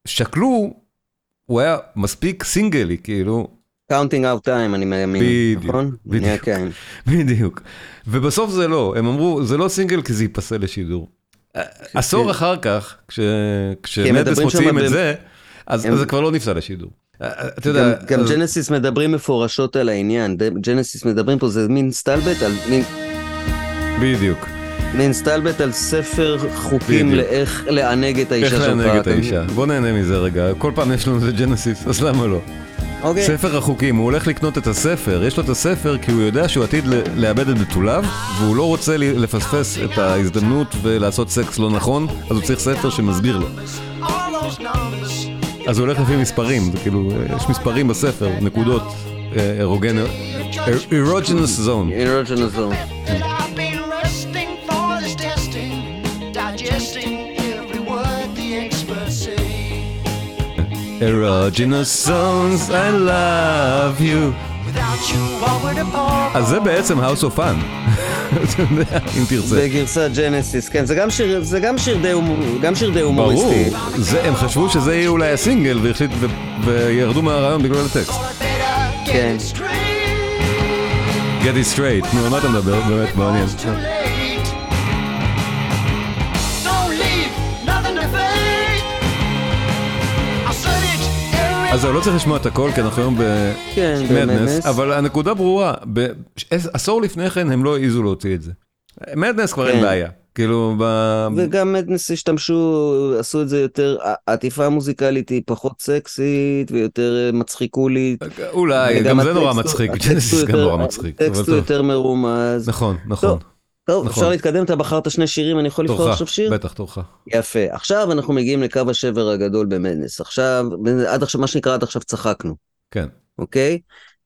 ששקלו, הוא היה מספיק סינגלי, כאילו, Counting Out Time, אני מאמין. בדיוק, נכון? בדיוק. כן. בדיוק. ובסוף זה לא, הם אמרו, זה לא סינגל כי זה ייפסל לשידור. עשור אחר כך, כש- כש Madness מוציאים את זה, אז זה כבר לא נפסל לשידור. אתה גם, יודע, גם אז- Genesis מדברים מפורשות על העניין, Genesis מדברים פה, זה מין סטלבט על, מין, בדיוק, מין סטלבט על ספר חוקים. לאיך לענג את האישה איך שלך. לענג את האישה. בוא נהנה מזה רגע, כל פעם יש לנו את ג'נסיס, אז למה לא? אוקיי. ספר החוקים, הוא הולך לקנות את הספר, יש לו את הספר כי הוא יודע שהוא עתיד לאבד את בתוליו, והוא לא רוצה לפספס את ההזדמנות ולעשות סקס לא נכון, אז הוא צריך ספר שמסביר לו. אז הוא הולך לפי מספרים, זה כאילו, יש מספרים בספר, נקודות, אה, אירוג'נוס זון. אירוג'נוס זון. Erogenous zones, I love you. אז זה בעצם House of Fun, אם תרצה. בגרסת ג'נסיס, כן, זה גם שיר, זה גם שיר די, הומור- גם שיר די הומוריסטי. ברור, זה, הם חשבו שזה יהיה אולי הסינגל והחליט, ו, וירדו מהרעיון בגלל הטקסט. כן. get it straight. Get it straight, נו, על מה אתה מדבר? באמת מעניין. אז לא צריך לשמוע את הכל, כי אנחנו היום כן, במדנס, במדנס. אבל הנקודה ברורה, עשור לפני כן הם לא העזו להוציא את זה. מדנס כבר אין כן. בעיה, כאילו, ב... וגם מדנס השתמשו, עשו את זה יותר, העטיפה המוזיקלית היא פחות סקסית ויותר אה, מצחיקולית. אולי, גם זה נורא מצחיק, ג'נסיס גם נורא מצחיק, הטקסט הוא. יותר מרומז. נכון, נכון. טוב, נכון. אפשר להתקדם, אתה בחרת שני שירים, אני יכול לבחור עכשיו שיר? בטח, תורך. יפה. עכשיו אנחנו מגיעים לקו השבר הגדול במדנס. עכשיו, עד עכשיו, מה שנקרא, עד עכשיו צחקנו, כן. אוקיי?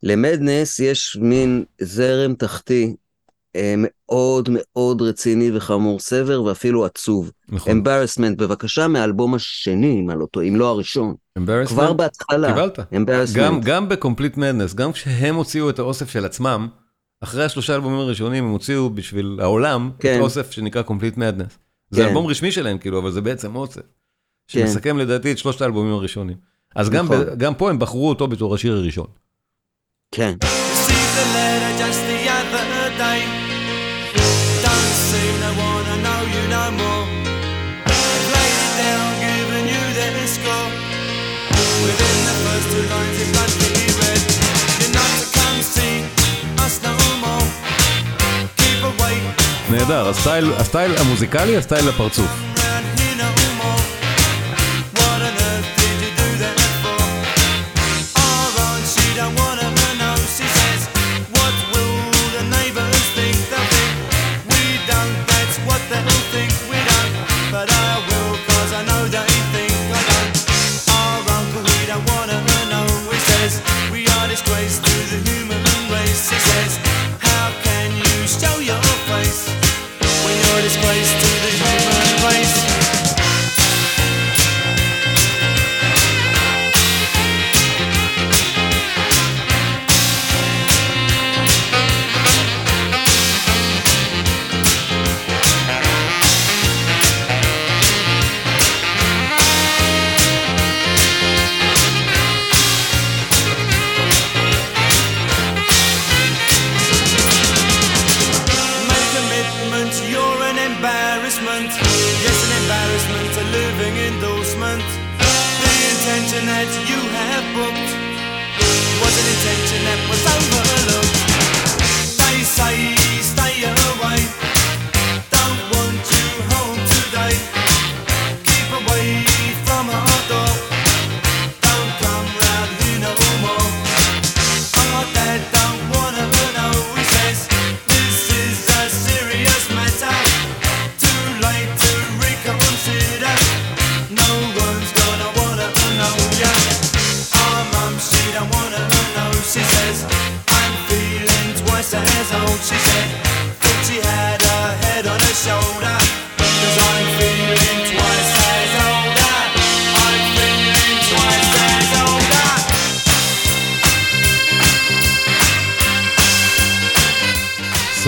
למדנס יש מין זרם תחתי אה, מאוד מאוד רציני וחמור סבר ואפילו עצוב. נכון. אמברסמנט, בבקשה, מהאלבום השני, אם אני לא אם לא הראשון. Embarrassment? כבר בהתחלה. קיבלת. Embarrassment. גם, גם ב-complete madness, גם כשהם הוציאו את האוסף של עצמם, אחרי השלושה אלבומים הראשונים הם הוציאו בשביל העולם כן. את האוסף שנקרא complete madness. זה כן. אלבום רשמי שלהם כאילו, אבל זה בעצם אוסף. כן. שמסכם לדעתי את שלושת האלבומים הראשונים. אז גם, נכון. ב- גם פה הם בחרו אותו בתור השיר הראשון. כן. Received a letter just the other day. Don't נהדר, הסטייל, המוזיקלי, הסטייל הפרצוף.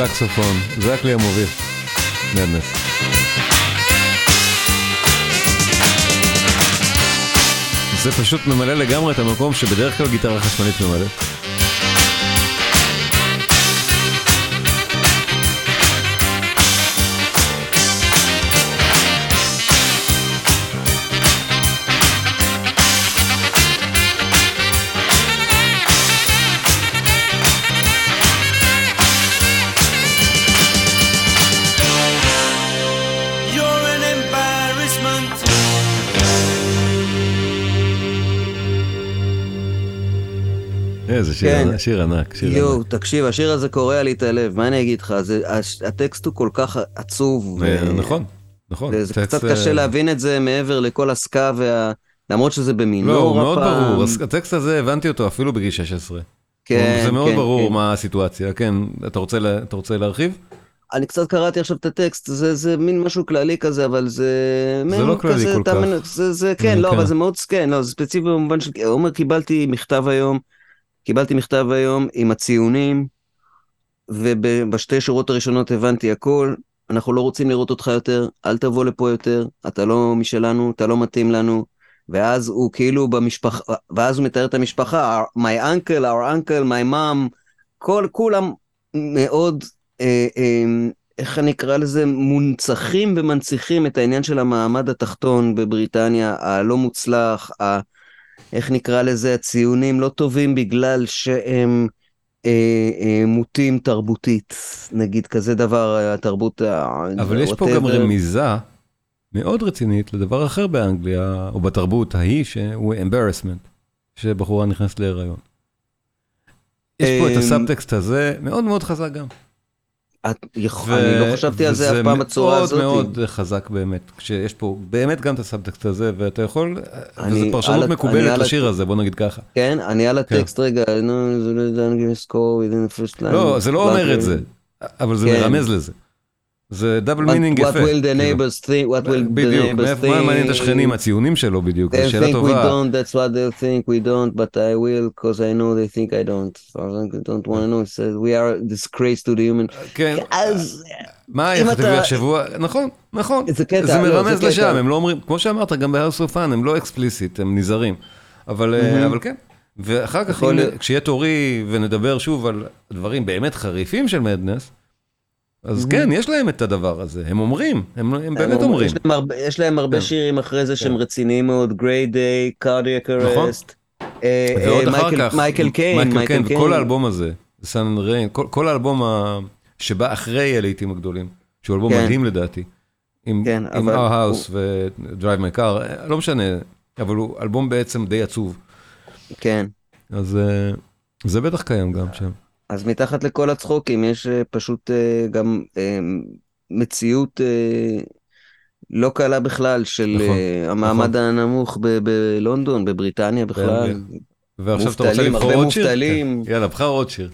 סקסופון, זה הכלי המוביל. מדנס. זה פשוט ממלא לגמרי את המקום שבדרך כלל גיטרה חשמלית ממלאת. שיר, כן. ענק, שיר ענק, שיר יואו, ענק. תקשיב, השיר הזה קורע לי את הלב, מה אני אגיד לך? זה, הש- הטקסט הוא כל כך עצוב. ו- אה, נכון, נכון. זה, זה טקסט, קצת קשה אה, להבין את זה מעבר לכל הסקה וה... למרות שזה במינור לא, הוא מאוד הפעם. ברור, הטקסט הזה הבנתי אותו אפילו בגיל 16. כן, זה מאוד כן, ברור כן. מה הסיטואציה, כן, אתה רוצה לה- אתה רוצה להרחיב? אני קצת קראתי עכשיו את הטקסט, זה, זה מין משהו כללי כזה, אבל זה... מין לא כללי כזה, כל כך. מנ- זה, זה, כן, כן, לא, כן. אבל זה מאוד, כן, לא, זה ספציפי במובן של... עומר, קיבלתי מכתב היום, קיבלתי מכתב היום עם הציונים, ובשתי שורות הראשונות הבנתי הכל, אנחנו לא רוצים לראות אותך יותר, אל תבוא לפה יותר, אתה לא משלנו, אתה לא מתאים לנו. ואז הוא כאילו במשפחה, ואז הוא מתאר את המשפחה, my uncle, our uncle, my mom, כל, כולם מאוד, אה, אה, איך אני אקרא לזה, מונצחים ומנציחים את העניין של המעמד התחתון בבריטניה, הלא מוצלח, ה, איך נקרא לזה, הציונים לא טובים בגלל שהם אה, אה, מוטים תרבותית, נגיד כזה דבר, התרבות, ה- אבל יש פה גם. רמיזה מאוד רצינית לדבר אחר באנגליה, או בתרבות ההיא, שהוא embarrassment, שבחורה נכנסת להיריון. יש פה את אמ, הסאבטקסט הזה מאוד מאוד חזק גם. את- אני לא חשבתי על זה אף פעם בצורה הזאת. וזה מאוד מאוד חזק באמת, כשיש פה באמת גם את הסאבטקסט הזה, ואתה יכול, אני- וזו פרשנות מקובלת לשיר הזה, בוא נגיד ככה. כן, אני על הטקסט רגע, זה לא זה לא אומר את זה, אבל זה כן. מרמז לזה. זה דאבל What- מינינג What יפה. will the כאילו. neighbors think, what will the neighbors מאיפה- מה מעניין את think. השכנים, הציונים שלו בדיוק, זו They שאלה think we טובה. don't, that's what they'll think we don't, but I will, because I know they think I don't. So I don't want to know, it says we are disgrace to the human. כן, אז מה אם יחד אתה- יחשבו, נכון, נכון, זה קטע, זה לא, מרמז לשם. הם לא אומרים, כמו שאמרת, גם בהאוס אוף פאן, הם לא אקספליסיט, הם נזהרים, אבל אה, אבל כן, ואחר כך. כשיהיה תורי ונדבר שוב על דברים באמת חריפים של מדנס, אז כן, יש להם את הדבר הזה, הם אומרים, הם הם באמת הם אומרים. יש להם הרבה- יש להם הרבה כן. שירים אחרי זה שהם רציניים מאוד. אה, ועוד אה, אחר מייקל- קיין, מייקל קיין, וכל האלבום הזה, סן ריין, כל האלבום שבא אחרי הלהיטים הגדולים, שהוא אלבום כן. מדהים לדעתי, עם כן, Our House ו-Drive My Car, לא משנה, אבל הוא אלבום בעצם די עצוב, כן. אז אה, זה בטח קיים גם שם. אז מתחת לכל הצחוקים יש אה, פשוט אה, גם אה, מציאות לא קלה בכלל של נכון, אה, המעמד הנמוך ב- בלונדון, בבריטניה בכלל. באנגליה. ועכשיו אתה רוצה לבחור עוד שיר? מובטלים. כן. יאללה, בחר עוד שיר,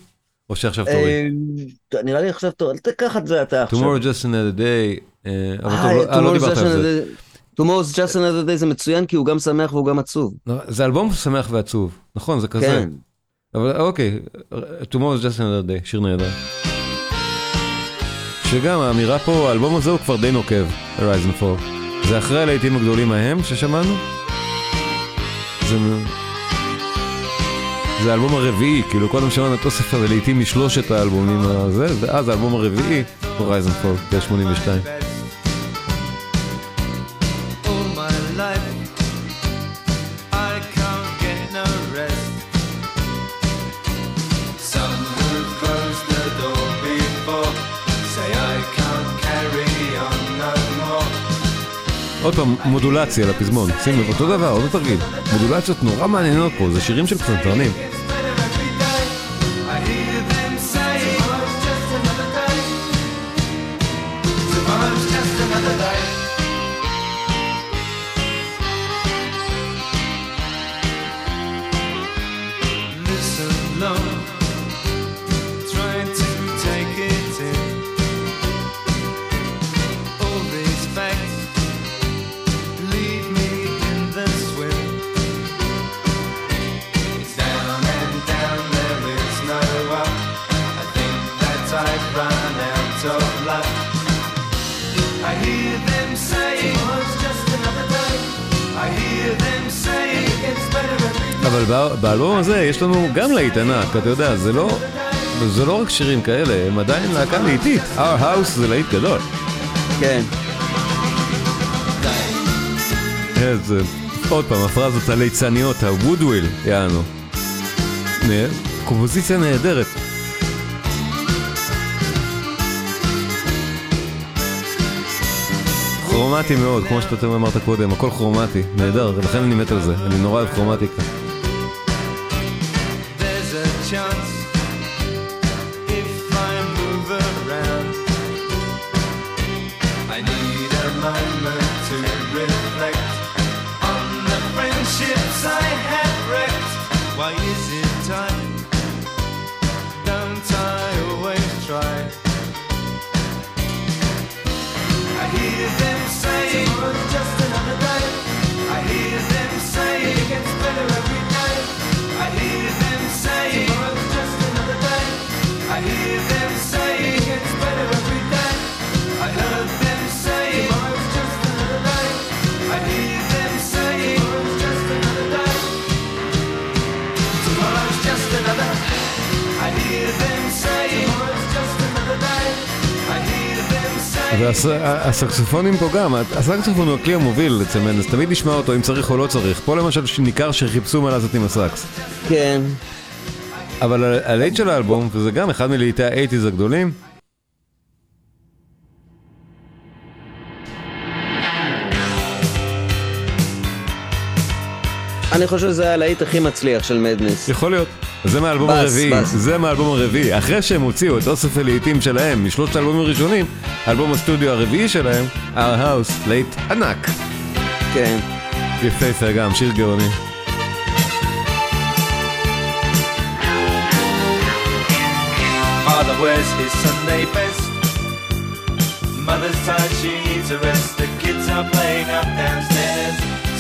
או שעכשיו תורי. אה, נראה לי עכשיו, אל תיקח את זה אתה עכשיו. Tomorrow Just Another Day, אבל לא- לא דיברת Just על זה. Another- Tomorrow's Just Another Day זה מצוין כי הוא גם שמח והוא גם עצוב. זה אלבום שמח ועצוב, נכון, זה כזה. אבל אוקיי, Tomorrow's Just Another Day, שיר נהדר. שגם האמירה פה, האלבום הזה הוא כבר די נוקב, Horizon 4. זה אחרי הלהיטים הגדולים ההם ששמענו? זה... זה האלבום הרביעי, כאילו קודם שמענו את אוסף הזה לעיתים משלושת האלבומים הזה, ואז האלבום הרביעי, הורייזן ב-82. עוד פעם, מודולציה לפזמון, שים לב, אותו דבר, אותו תרגיל. מודולציות נורא מעניינות פה, זה שירים של פסנתרנים. בא- באלבום הזה יש לנו גם להיט ענק, אתה יודע, זה לא... זה לא רק שירים כאלה, הם עדיין להקה להיטית. Our House זה להיט גדול. כן. איזה... עוד פעם, הפרזות הליצניות, הוודוויל, יענו. קומפוזיציה נהדרת. כרומטי מאוד, כמו שאתה אמרת קודם, הכל כרומטי, נהדר, לכן אני מת על זה, אני נורא אוהב כרומטיקה. Say. והסקסופונים פה גם, הסקסופון הוא הכלי המוביל אצל מנדס, תמיד נשמע אותו אם צריך או לא צריך. פה למשל ניכר שחיפשו מה לעשות עם הסקס. כן. אבל ה- הלהיט של האלבום, וזה גם אחד מלהיטי האייטיז הגדולים, אני חושב שזה הלהיט הכי מצליח של מדנס. יכול להיות. זה מהאלבום הרביעי. זה מהאלבום הרביעי. אחרי שהם הוציאו את אוסף הלהיטים שלהם משלושת האלבומים הראשונים, האלבום הסטודיו הרביעי שלהם, Our House, להיט ענק. כן. יפהפה גם, שיר גאוני. Father wears his Sunday best. Mother's tired, she needs a rest. The kids are playing up downstairs.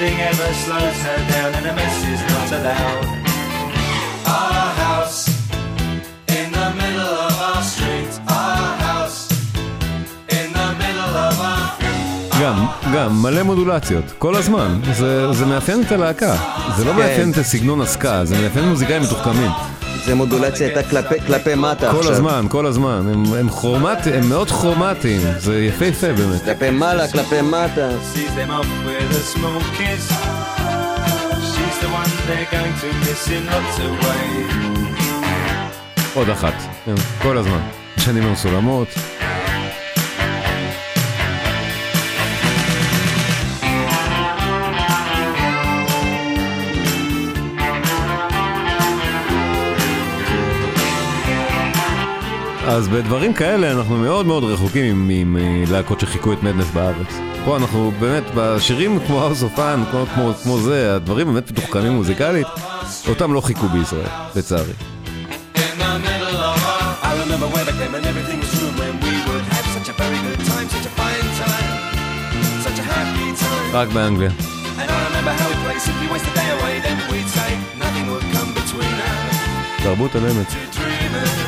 Nothing ever slows her down, and a mess is not allowed. Our house in the middle of our street. Our house in the middle of our. גם, גם, מלא מודולציות, כל הזמן. זה, זה מאפיין את הלהקה. זה לא כן. מאפיין את הסגנון הסקה, זה מאפיין מוזיקאים מתוחכמים. זה מודולציה הייתה כלפי, כלפי מטה כל עכשיו. הזמן, כל הזמן. הם, הם כרומטיים, הם מאוד כרומטיים. זה יפהפה באמת. כלפי מעלה, כלפי מטה. sees them off with a small אז בדברים כאלה אנחנו מאוד מאוד רחוקים עם אה, שחיכו את מדנס בארץ. פה אנחנו באמת, בשירים כמו House of Fun, כמו, כמו, זה, הדברים באמת מתוחכמים מוזיקלית, אותם לא חיכו בישראל, לצערי. רק באנגליה. I remember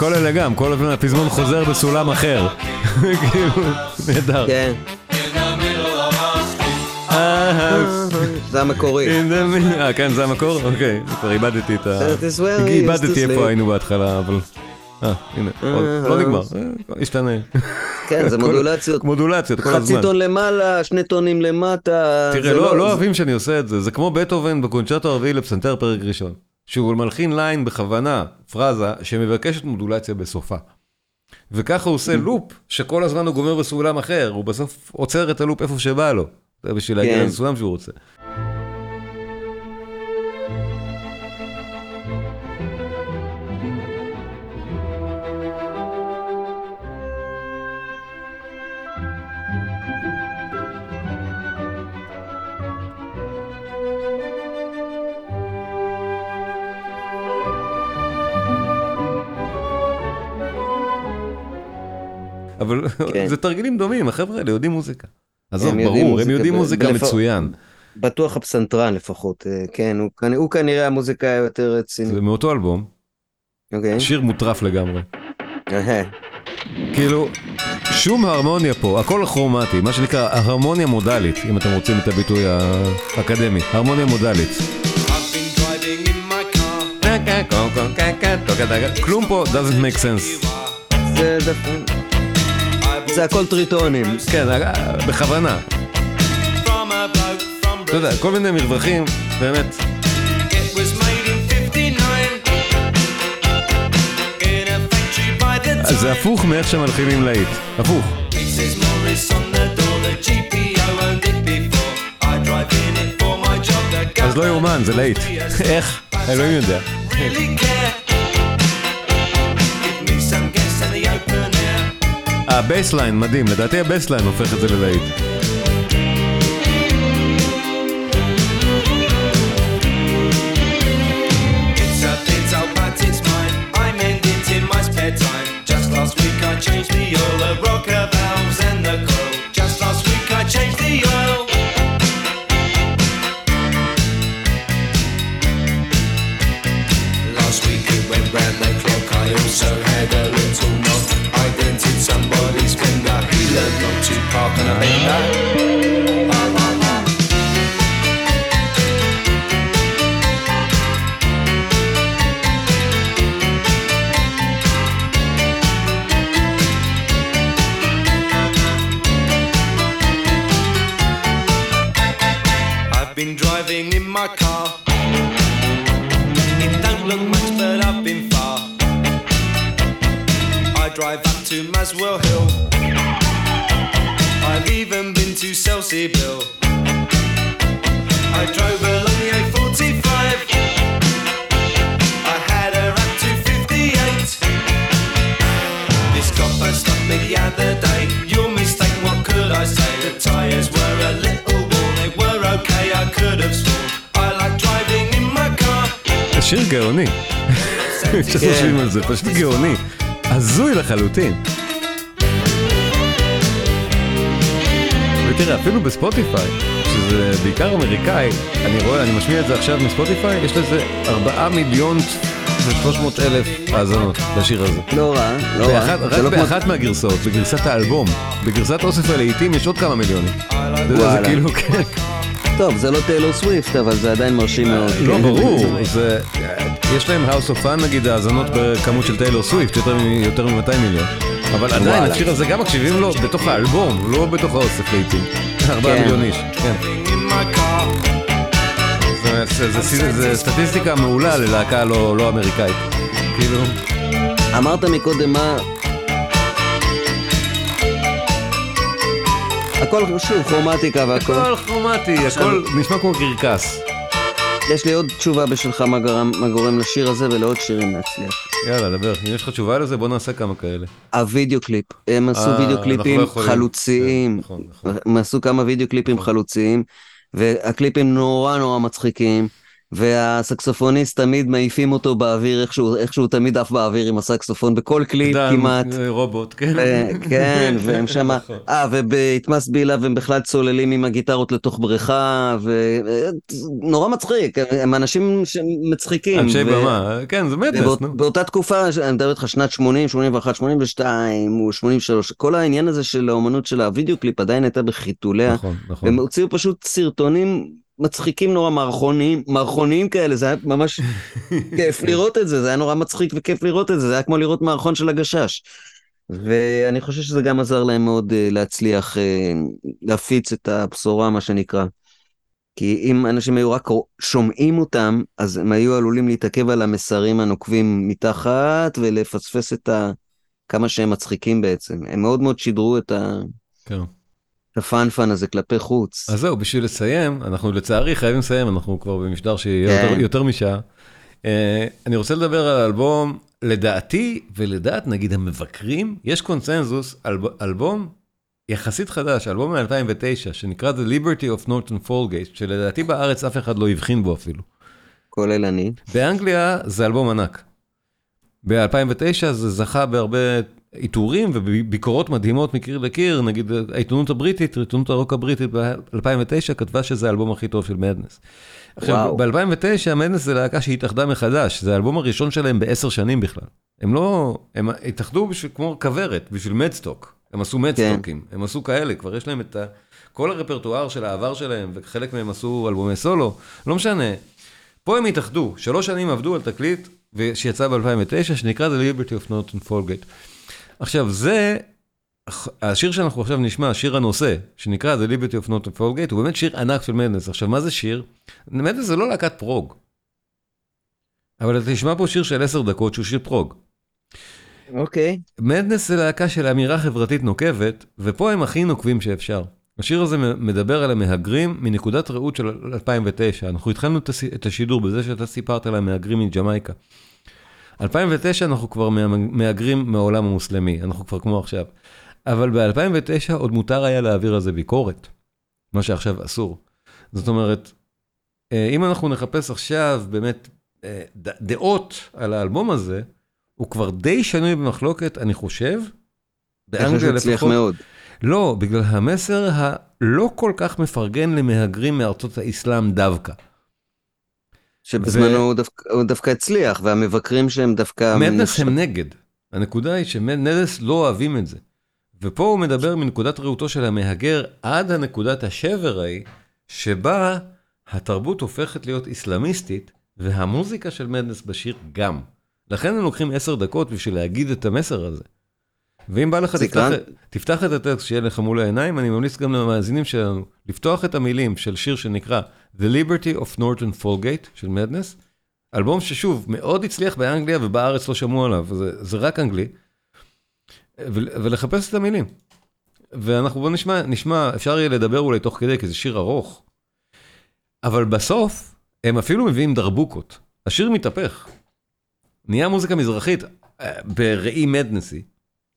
וכל אלה גם, כל הזמן הפזמון חוזר בסולם אחר. כאילו, נהדר. כן. זה המקורי. אה, כן, זה המקור? אוקיי, כבר איבדתי את ה... איבדתי איפה. היינו בהתחלה, אבל... אה, הנה, עוד- לא נגמר, אה, השתנה. כן, זה כל- מודולציות. מודולציות כל חצי הזמן. טון למעלה, שני טונים למטה. תראה, לא, לא זה- אוהבים שאני עושה את זה, זה כמו בטהובן בקונצ'רטו הרביעי לפסנתר פרק ראשון. שהוא מלחין ליין בכוונה, פרזה, שמבקשת מודולציה בסופה. וככה הוא עושה לופ, שכל הזמן הוא גומר בסולם אחר, הוא בסוף עוצר את הלופ איפה שבא לו. זה בשביל להגיע כן. לסולם שהוא רוצה. אבל כן. זה תרגילים דומים, החבר'ה האלה יודעים מוזיקה. עזוב, ברור, הם יודעים מוזיקה מצוין. בטוח הפסנתרן לפחות, אה, כן, הוא כנ- הוא כנראה המוזיקאי היותר רציני. זה מאותו אלבום, אוקיי. שיר מוטרף לגמרי. כאילו, שום הרמוניה פה, הכל כרומטי, מה שנקרא הרמוניה מודלית, אם אתם רוצים את הביטוי האקדמי, הרמוניה מודלית. כלום פה doesn't make sense. זה דווקא... זה הכל טריטונים. כן, אה, בכוונה. אתה יודע, כל מיני מרווחים, באמת. It was made in 59 in a factory by the אז זה. הפוך מאיך שמלחינים להיט, הפוך. אז לא יאומן, זה להיט. איך? אלוהים יודע. ה bassline מדהים, לדעתי ה bassline הופך את זה ללהיט. זה, פשוט גאוני. הזוי לחלוטין. ותראה, אפילו בספוטיפיי, שזה בעיקר אמריקאי, אני רואה, אני משמיע את זה עכשיו מספוטיפיי, יש לזה 4 מיליון ו-300 אלף האזנות לשיר הזה. לא רע, לא רע. רק לא כמו- באחת מהגרסאות, בגרסת האלבום. בגרסת אוסף הלהיטים יש עוד כמה מיליונים. יודע, זה וואלה. כאילו, כן. טוב, זה לא טיילור סוויפט, אבל זה עדיין מרשים מאוד. לא, כן. ברור, זה... יש להם House of Fun נגיד האזנות בכמות של טיילור סוויפט, יותר מ- יותר מ-200 מיליון. אבל עדיין, וואלה. השיר הזה גם מקשיבים לו בתוך האלבום, לא בתוך האוסף לעיתים. 4 כן. מיליון איש, כן. זה סטטיסטיקה מעולה ללהקה לא לא אמריקאית. כאילו, אמרת מקודם מה... הכל שוב כרומטיקה והכל. הכל כרומטי, הכל נשמע כמו קרקס. יש לי עוד תשובה בשבילך מה גרם- מה גורם לשיר הזה ולעוד שירים להצליח. יאללה, דבר. אם יש לך תשובה לזה, בוא נעשה כמה כאלה. הווידאו קליפ, הם עשו אה, וידאו קליפים לא יכולים. חלוציים, כן, נכון, נכון. הם עשו כמה וידאו קליפים נכון. חלוציים, והקליפים נורא נורא מצחיקים, והסקסופוניסט תמיד מעיפים אותו באוויר, איכשהו, איכשהו תמיד עף באוויר עם הסקסופון בכל קליפ דן, כמעט. אה, רובוט, כן. ו- כן, והם שמה. אה, וב It Must Be Love הם בכלל צוללים עם הגיטרות לתוך בריכה, ונורא מצחיק, הם אנשים שמצחיקים. אנשי ו- במה, כן, זה Madness, ובאות- נו. באותה תקופה, אני מדבר איתך שנת 80, 81, 82, או 83, כל העניין הזה של האומנות של הוידאו קליפ עדיין הייתה בחיתוליה, נכון, נכון. הם הוציאו פשוט סרטונים מצחיקים נורא, מערכוניים, מערכוניים כאלה, זה היה ממש כיף לראות את זה, זה היה נורא מצחיק וכיף לראות את זה, זה היה כמו לראות מערכון של הגשש. ואני חושב שזה גם עזר להם מאוד אה, להצליח אה, להפיץ את הבשורה, מה שנקרא. כי אם אנשים היו רק שומעים אותם, אז הם היו עלולים להתעכב על המסרים הנוקבים מתחת ולפספס את ה... כמה שהם מצחיקים בעצם. הם מאוד מאוד שידרו את, ה... כן. את הפאנפן הזה כלפי חוץ. אז זהו, בשביל לסיים, אנחנו לצערי חייבים לסיים, אנחנו כבר במשדר שיהיה כן. יותר, יותר משעה. אה, אני רוצה לדבר על האלבום, לדעתי ולדעת נגיד המבקרים, יש קונצנזוס על אלבום יחסית חדש, אלבום מ-2009, שנקרא The Liberty of Norton Folgate, שלדעתי בארץ אף אחד לא הבחין בו אפילו. כולל אני. באנגליה זה אלבום ענק. ב-2009 זה זכה בהרבה עיטורים וביקורות מדהימות מקיר לקיר, נגיד העיתונות הבריטית, עיתונות הרוק הבריטית ב-2009 כתבה שזה האלבום הכי טוב של מדנס. עכשיו, וואו. ב-2009 מדנס זה להקה שהתאחדה מחדש, זה האלבום הראשון שלהם בעשר שנים בכלל. הם לא, הם התאחדו בשביל, כמו כוורת, בשביל מדסטוק. הם עשו מדסטוקים, הם עשו כאלה, כבר יש להם את ה... כל הרפרטואר של העבר שלהם, וחלק מהם עשו אלבומי סולו, לא משנה. פה הם התאחדו, שלוש שנים עבדו על תקליט שיצא ב-2009, שנקרא The Liberty of Norton Folgate. עכשיו, זה, השיר שאנחנו עכשיו נשמע, שיר הנושא, שנקרא The Liberty of Norton Folgate, הוא באמת שיר ענק של מדנס. עכשיו, מה זה שיר? מדנס זה לא להקת פרוג. אבל אתה תשמע פה שיר של עשר דקות שהוא שיר פרוג. אוקיי. מדנס זה להקה של אמירה חברתית נוקבת, ופה הם הכי נוקבים שאפשר. השיר הזה מדבר על המהגרים מנקודת ראות של 2009. אנחנו התחלנו את השידור בזה שאתה סיפרת על המהגרים מג'מייקה. 2009 אנחנו כבר מה- מהגרים מהעולם המוסלמי, אנחנו כבר כמו עכשיו. אבל ב-2009 עוד מותר היה להעביר על זה ביקורת, מה שעכשיו אסור. זאת אומרת, אה, אם אנחנו נחפש עכשיו באמת אה, דעות על האלבום הזה, הוא כבר די שנוי במחלוקת, אני חושב. אני חושב באנגליה שהוא הצליח לפחות. מאוד. לא, בגלל המסר הלא כל כך מפרגן למהגרים מארצות האסלאם דווקא. שבזמנו הוא דווקא- הוא דווקא הצליח, והמבקרים שהם דווקא... מדנס הם נגד. הנקודה היא שמדנס לא אוהבים את זה. ופה הוא מדבר מנקודת ראותו של המהגר עד הנקודת השבר ההיא, שבה התרבות הופכת להיות איסלאמיסטית, והמוזיקה של מדנס בשיר גם. לכן הם לוקחים עשר דקות בשביל להגיד את המסר הזה. ואם בא לך, תפתח. תפתח את הטקסט שיהיה לך מול העיניים, אני ממליץ גם למאזינים שלנו לפתוח את המילים של שיר שנקרא The Liberty of Norton Folgate של מדנס, אלבום ששוב, מאוד הצליח באנגליה ובארץ לא שמעו עליו, זה, זה רק אנגלי, ו- ולחפש את המילים. ואנחנו בוא נשמע, נשמע, אפשר יהיה לדבר אולי תוך כדי, כי זה שיר ארוך, אבל בסוף הם אפילו מביאים דרבוקות. השיר מתהפך. נהיה מוזיקה מזרחית אה, בראי מדנסי.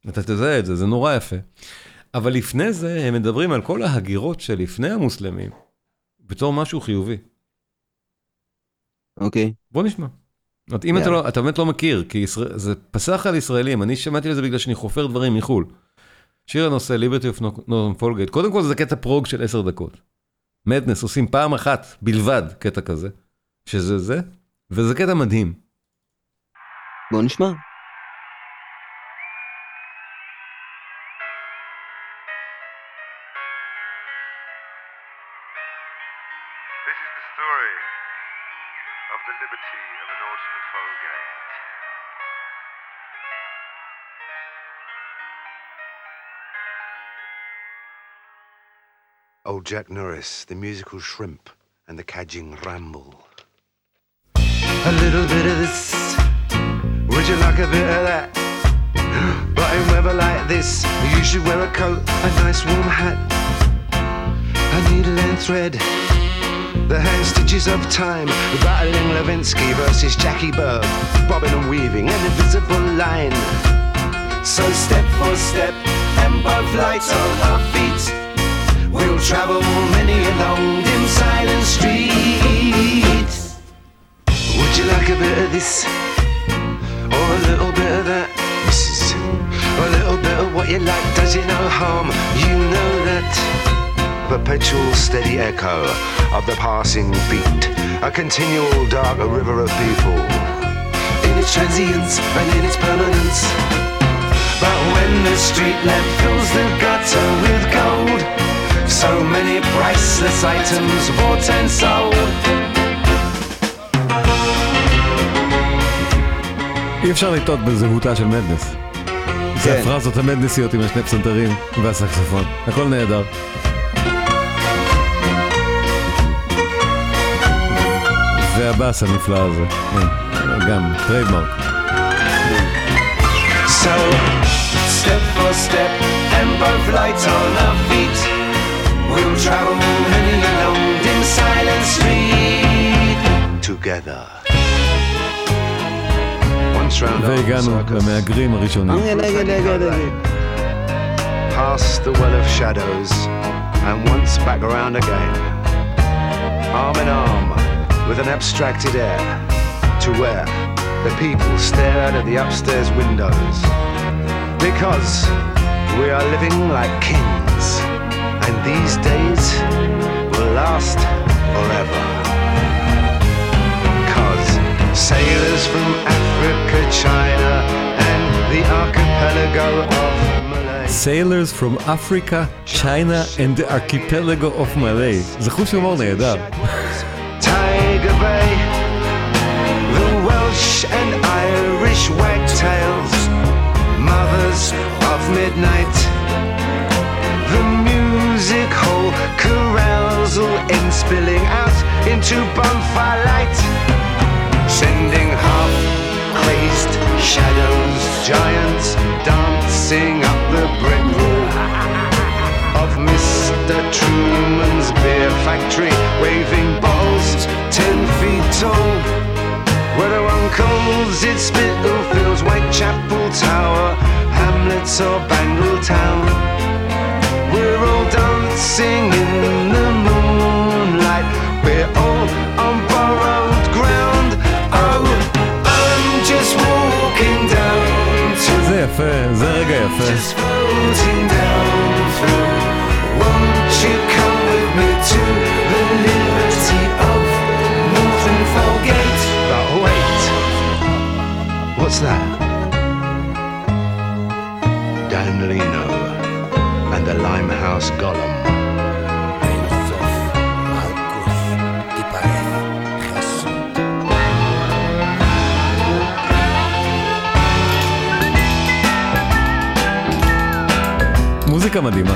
אתה תזהה את זה, זה נורא יפה. אבל לפני זה הם מדברים על כל ההגירות שלפני המוסלמים, בתור משהו חיובי. אוקיי. בוא נשמע. זאת, אם אתה, יאללה. לא, אתה באמת לא מכיר, כי ישראל, זה פסח על ישראלים, אני שמעתי על זה בגלל שאני חופר דברים מחו"ל. שיר הנושא, Liberty of Northern Folgate, קודם כל זה קטע פרוג של עשר דקות. מדנס עושים פעם אחת בלבד קטע כזה, שזה זה, וזה קטע מדהים. בוא נשמע. Old Jack Norris, the musical shrimp, and the cadging ramble. A little bit of this, would you like a bit of that? But in weather like this, you should wear a coat, a nice warm hat, a needle and thread, The hand stitches of time, battling Levinsky versus Jackie Bird, bobbing and weaving an invisible line. So step for step, and both lights on our feet, we'll travel many a long, dim, silent street. Would you like a bit of this, or a little bit of that? Mrs. A little bit of what you like does you no harm. You know that perpetual steady echo of the passing beat, a continual dark river of people in its transience and in its permanence. But when the street lamp fills the gutter with gold, so many priceless items bought and sold. אי אפשר לטעות בזהותה של מדנס. זה כן. הפרזות המדנסיות עם השני פסנתרים והסקסופון, הכל נהדר. והבאס הנפלא הזה, כן, גם טריידמרק. So, step for step, and both lights on our feet, we'll travel many a long, dim, silent street together. Once round our והגענו circus, למהגרים הראשונים. past the well of shadows, and once back around again, arm in arm, with an abstracted air, to where the people stare out of the upstairs windows. Because we are living like kings, and these days will last forever. Cause sailors from Africa, China, and the archipelago of Malay. Sailors from Africa, China and the Archipelago of Malay. זה חוש הומור נהדר. Tiger Bay, the Welsh and Irish wagtails, mothers of midnight, the music hall carousal in spilling out into bonfire light, sending half crazed shadows, giants dancing up the brick wall of Mr. Truman's beer factory, waving bottles ten feet tall. Whether one calls it Spitalfields, Whitechapel Tower, Hamlets or Bangle Town, we're all dancing in the moonlight. We're all on borrowed ground. Oh, I'm just walking down to זה יפה, זה רגע יפה. just floating down through. Won't you come with me to the liberty of Northern Folgate? But wait, what's that? Dan Leno and the Limehouse Golem. מוזיקה מדהימה.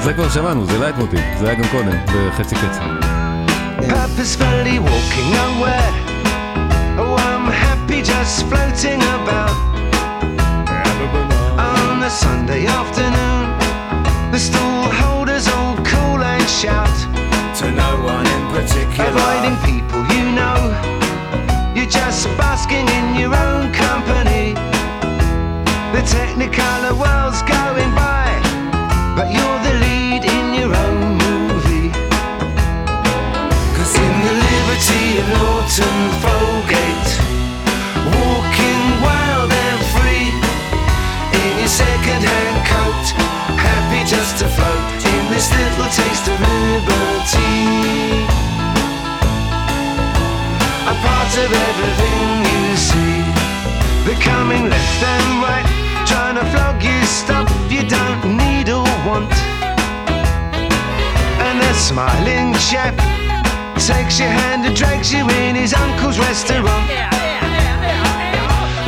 זה כבר שמענו, זה לייט מוטיב, זה היה גם קודם, בחצי קצב. Purposefully walking nowhere. Oh, I'm happy just floating about. On a Sunday afternoon, the stall holders all call and shout. To no one in particular. Avoiding people just basking in your own company. The technicolor world's going by, but you're the lead in your own movie. Cause in the liberty of Norton Folgate, walking wild and free, in your second-hand coat, happy just to float in this little taste of liberty. A part of everything you see. They're coming left and right, trying to flog you stuff you don't need or want. And that smiling chap takes your hand and drags you in his uncle's restaurant.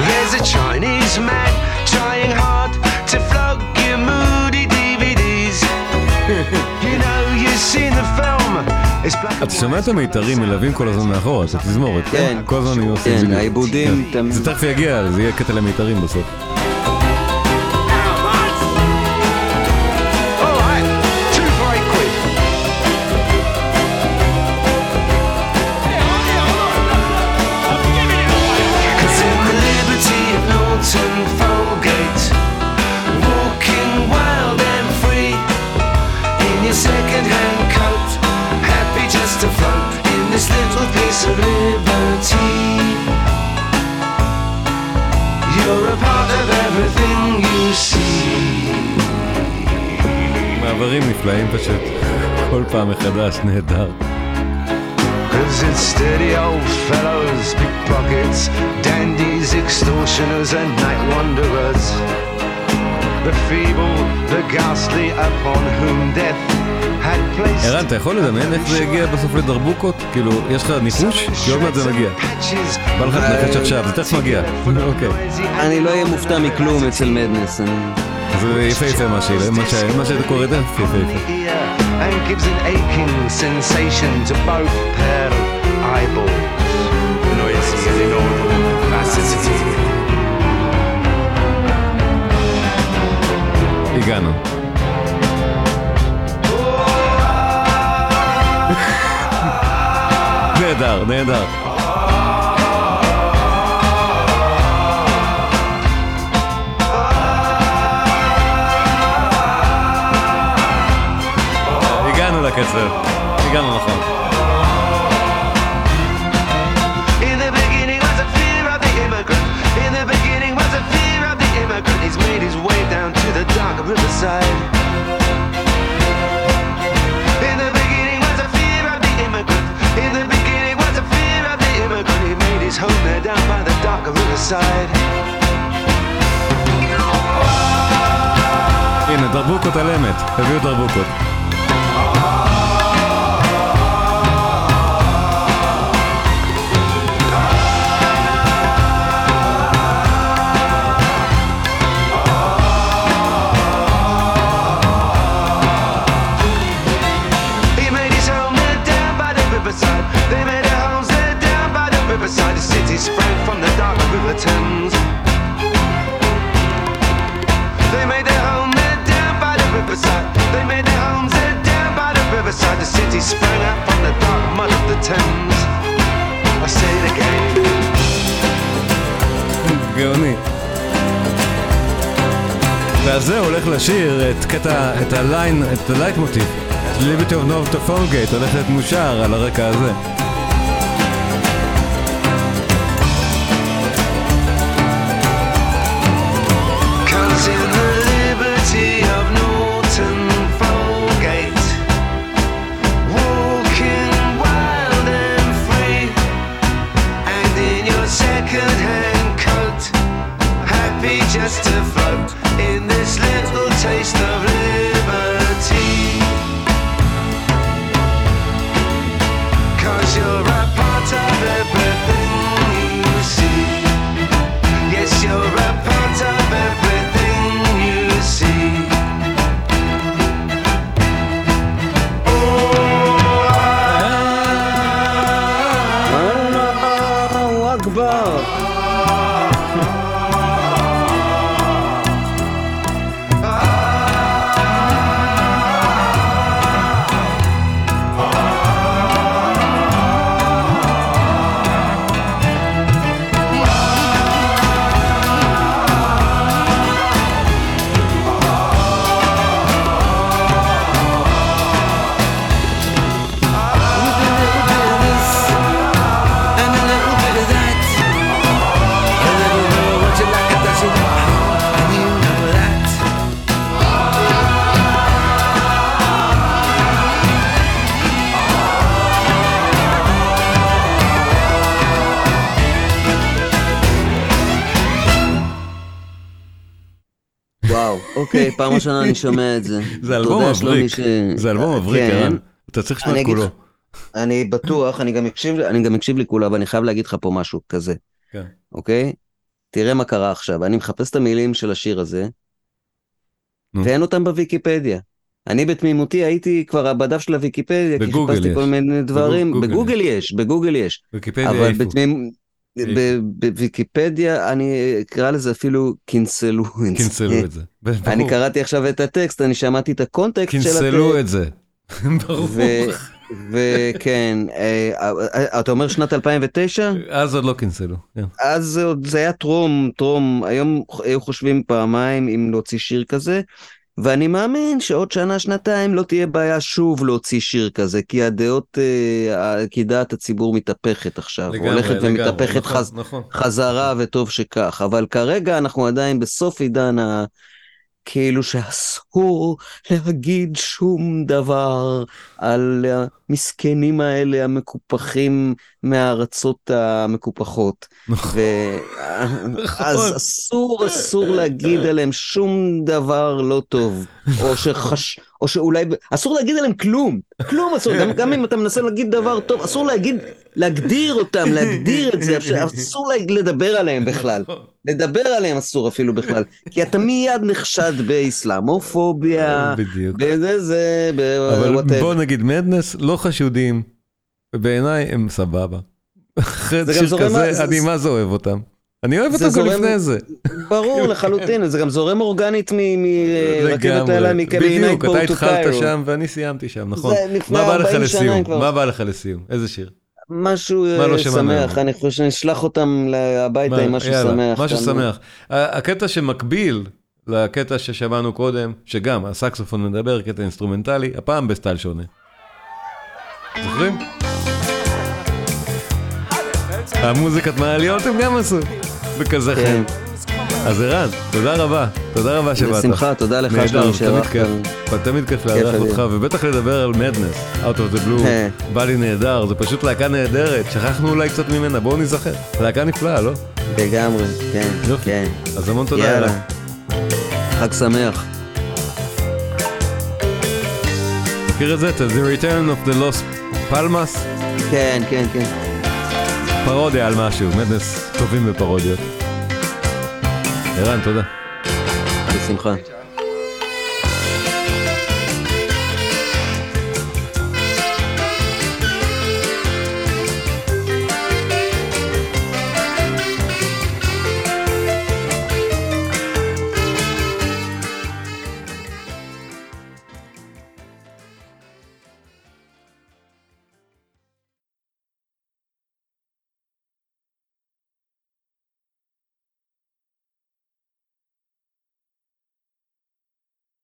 There's a Chinese man trying hard to flog your moody DVDs. you know, you've seen the film. It's black and אתה שומע את המיתרים מלווים כל הזמן מאחורה, את התזמורת, כן? כן. כל הזמן היו עושים כן, בדיוק. העיבודים כן. זה תכף יגיע, זה יהיה קטע למיתרים בסוף. פעם מחדש, נהדר. Cause it's steady old fellows, pickpockets, dandies, extortioners, and night wanderers. The feeble, the ghastly, upon whom death had placed. ערן, אתה יכול לדמיין איך זה יגיע בסוף לדרבוקות? כאילו, יש לך ניחוש? כי עוד מעט זה מגיע. בא לך תנחש עכשיו, זה תכף מגיע. אוקיי. אני לא אהיה מופתע מכלום אצל מדנס. אני- זה יפהפה מה שהיא, מה ש- מה שאתה קורא את זה, יפהפה. And gives an aching sensation to both pair of eyeballs. Noisy and inaudible vivacity. הגענו. נהדר, נהדר. Of the immigrant. He's made his way down to the dark riverside. In the beginning was a fear of the immigrant. In the beginning was a fear of the immigrant. He made his home there down by the dark riverside. הנה, דרבוקות על אמת, הביאו דרבוקות. City sprang out from the dark mud of the Thames. I say it again. גאוני. ועל זה הולך לשיר את קטע, את ה line, את הלייטמוטיב. Liberty of Norton Folgate הולך להיות מושר על הרקע הזה. Happy just to float in this little taste of אוקיי, פעם ראשונה אני שומע את זה. זה אלבום מבריק, זה אלבום מבריק. ערן. אתה צריך לשמוע את כולו. אני בטוח, אני גם אקשיב, אני גם אקשיב לכולה, אבל אני חייב להגיד לך פה משהו כזה, כן. אוקיי? תראה מה קרה עכשיו, אני מחפש את המילים של השיר הזה. ואין אותם בוויקיפדיה. אני בתמימותי הייתי כבר בדף של הוויקיפדיה, כי חיפשתי יש. כל מיני דברים, בגוגל בגוגל יש, בגוגל יש, ויקיפדיה אבל. בתמימ... בוויקיפדיה אני אקרא לזה אפילו קינסלו את זה. קנסלו את זה. אני. קראתי עכשיו את הטקסט, אני שמעתי את הקונטקסט של הטקסט. קנסלו את זה. ברור. וכן, אה, אה, אתה אומר שנת 2009? אז עוד לא קנסלו. כן. אז זה היה טרום, טרום, היום היו חושבים פעמיים אם להוציא שיר כזה, ואני מאמין שעוד שנה, שנתיים לא תהיה בעיה שוב להוציא שיר כזה, כי הדעות, אה, כי דעת הציבור מתהפכת עכשיו, לגמרי, הולכת לגמרי, ומתהפכת נכון, חז, נכון. חזרה, וטוב שכך. אבל כרגע אנחנו עדיין בסוף עידן ה... כאילו שאסור להגיד שום דבר על המסכנים האלה המקופחים מהארצות המקופחות. ו... אז אסור, אסור להגיד עליהם שום דבר לא טוב. או שחש... או שאולי... אסור להגיד עליהם כלום. כלום אסור. גם, גם אם אתה מנסה להגיד דבר טוב, אסור להגיד... להגדיר אותם, להגדיר את זה. אסור לה- לדבר עליהם בכלל. לדבר עליהם אסור אפילו בכלל. כי אתה מיד נחשד באסלאמופוביה. בדיוק. בזה זה... אבל. בוא נגיד, מדנס לא חשודים, ובעיניי הם סבבה. אחרי שיר כזה, זה- אני מה זה אוהב אותם. אני אוהב אותם גם לפני זה. ברור לחלוטין, זה גם זורם אורגנית מרכבת לגמרי. לילה מקליינאי בדיוק, אתה התחלת. שם ואני סיימתי שם, נכון. מה בא לך 40 שנה לסיום? מה בא לך לסיום? איזה שיר? משהו לא אה, שמח? אני חושב שנשלח אותם הביתה עם משהו שמח. משהו. שמח. הקטע שמקביל לקטע ששמענו קודם, שגם הסקסופון מדבר, קטע אינסטרומנטלי, הפעם בסטייל שונה. זוכרים? המוזיקת מעליות הם גם עשו, בכזה כן. חן. אז ערן, תודה רבה, תודה רבה שבאת. בשמחה, תודה לך תמיד שאירחת. כיף, תמיד כיף לארח. אותך, ובטח לדבר על Madness, Out of the Blue, אה. בא לי נהדר, זה פשוט להקה נהדרת, שכחנו אולי קצת ממנה, בואו ניזכר, להקה נפלאה, לא? לגמרי, כן. כן. אז המון תודה. ערן. חג שמח. מכיר את זה? את The Return of the Lost Palmas? כן, כן, כן. פרודיה על משהו, מדנס טובים בפרודיות. ערן, תודה. בשמחה.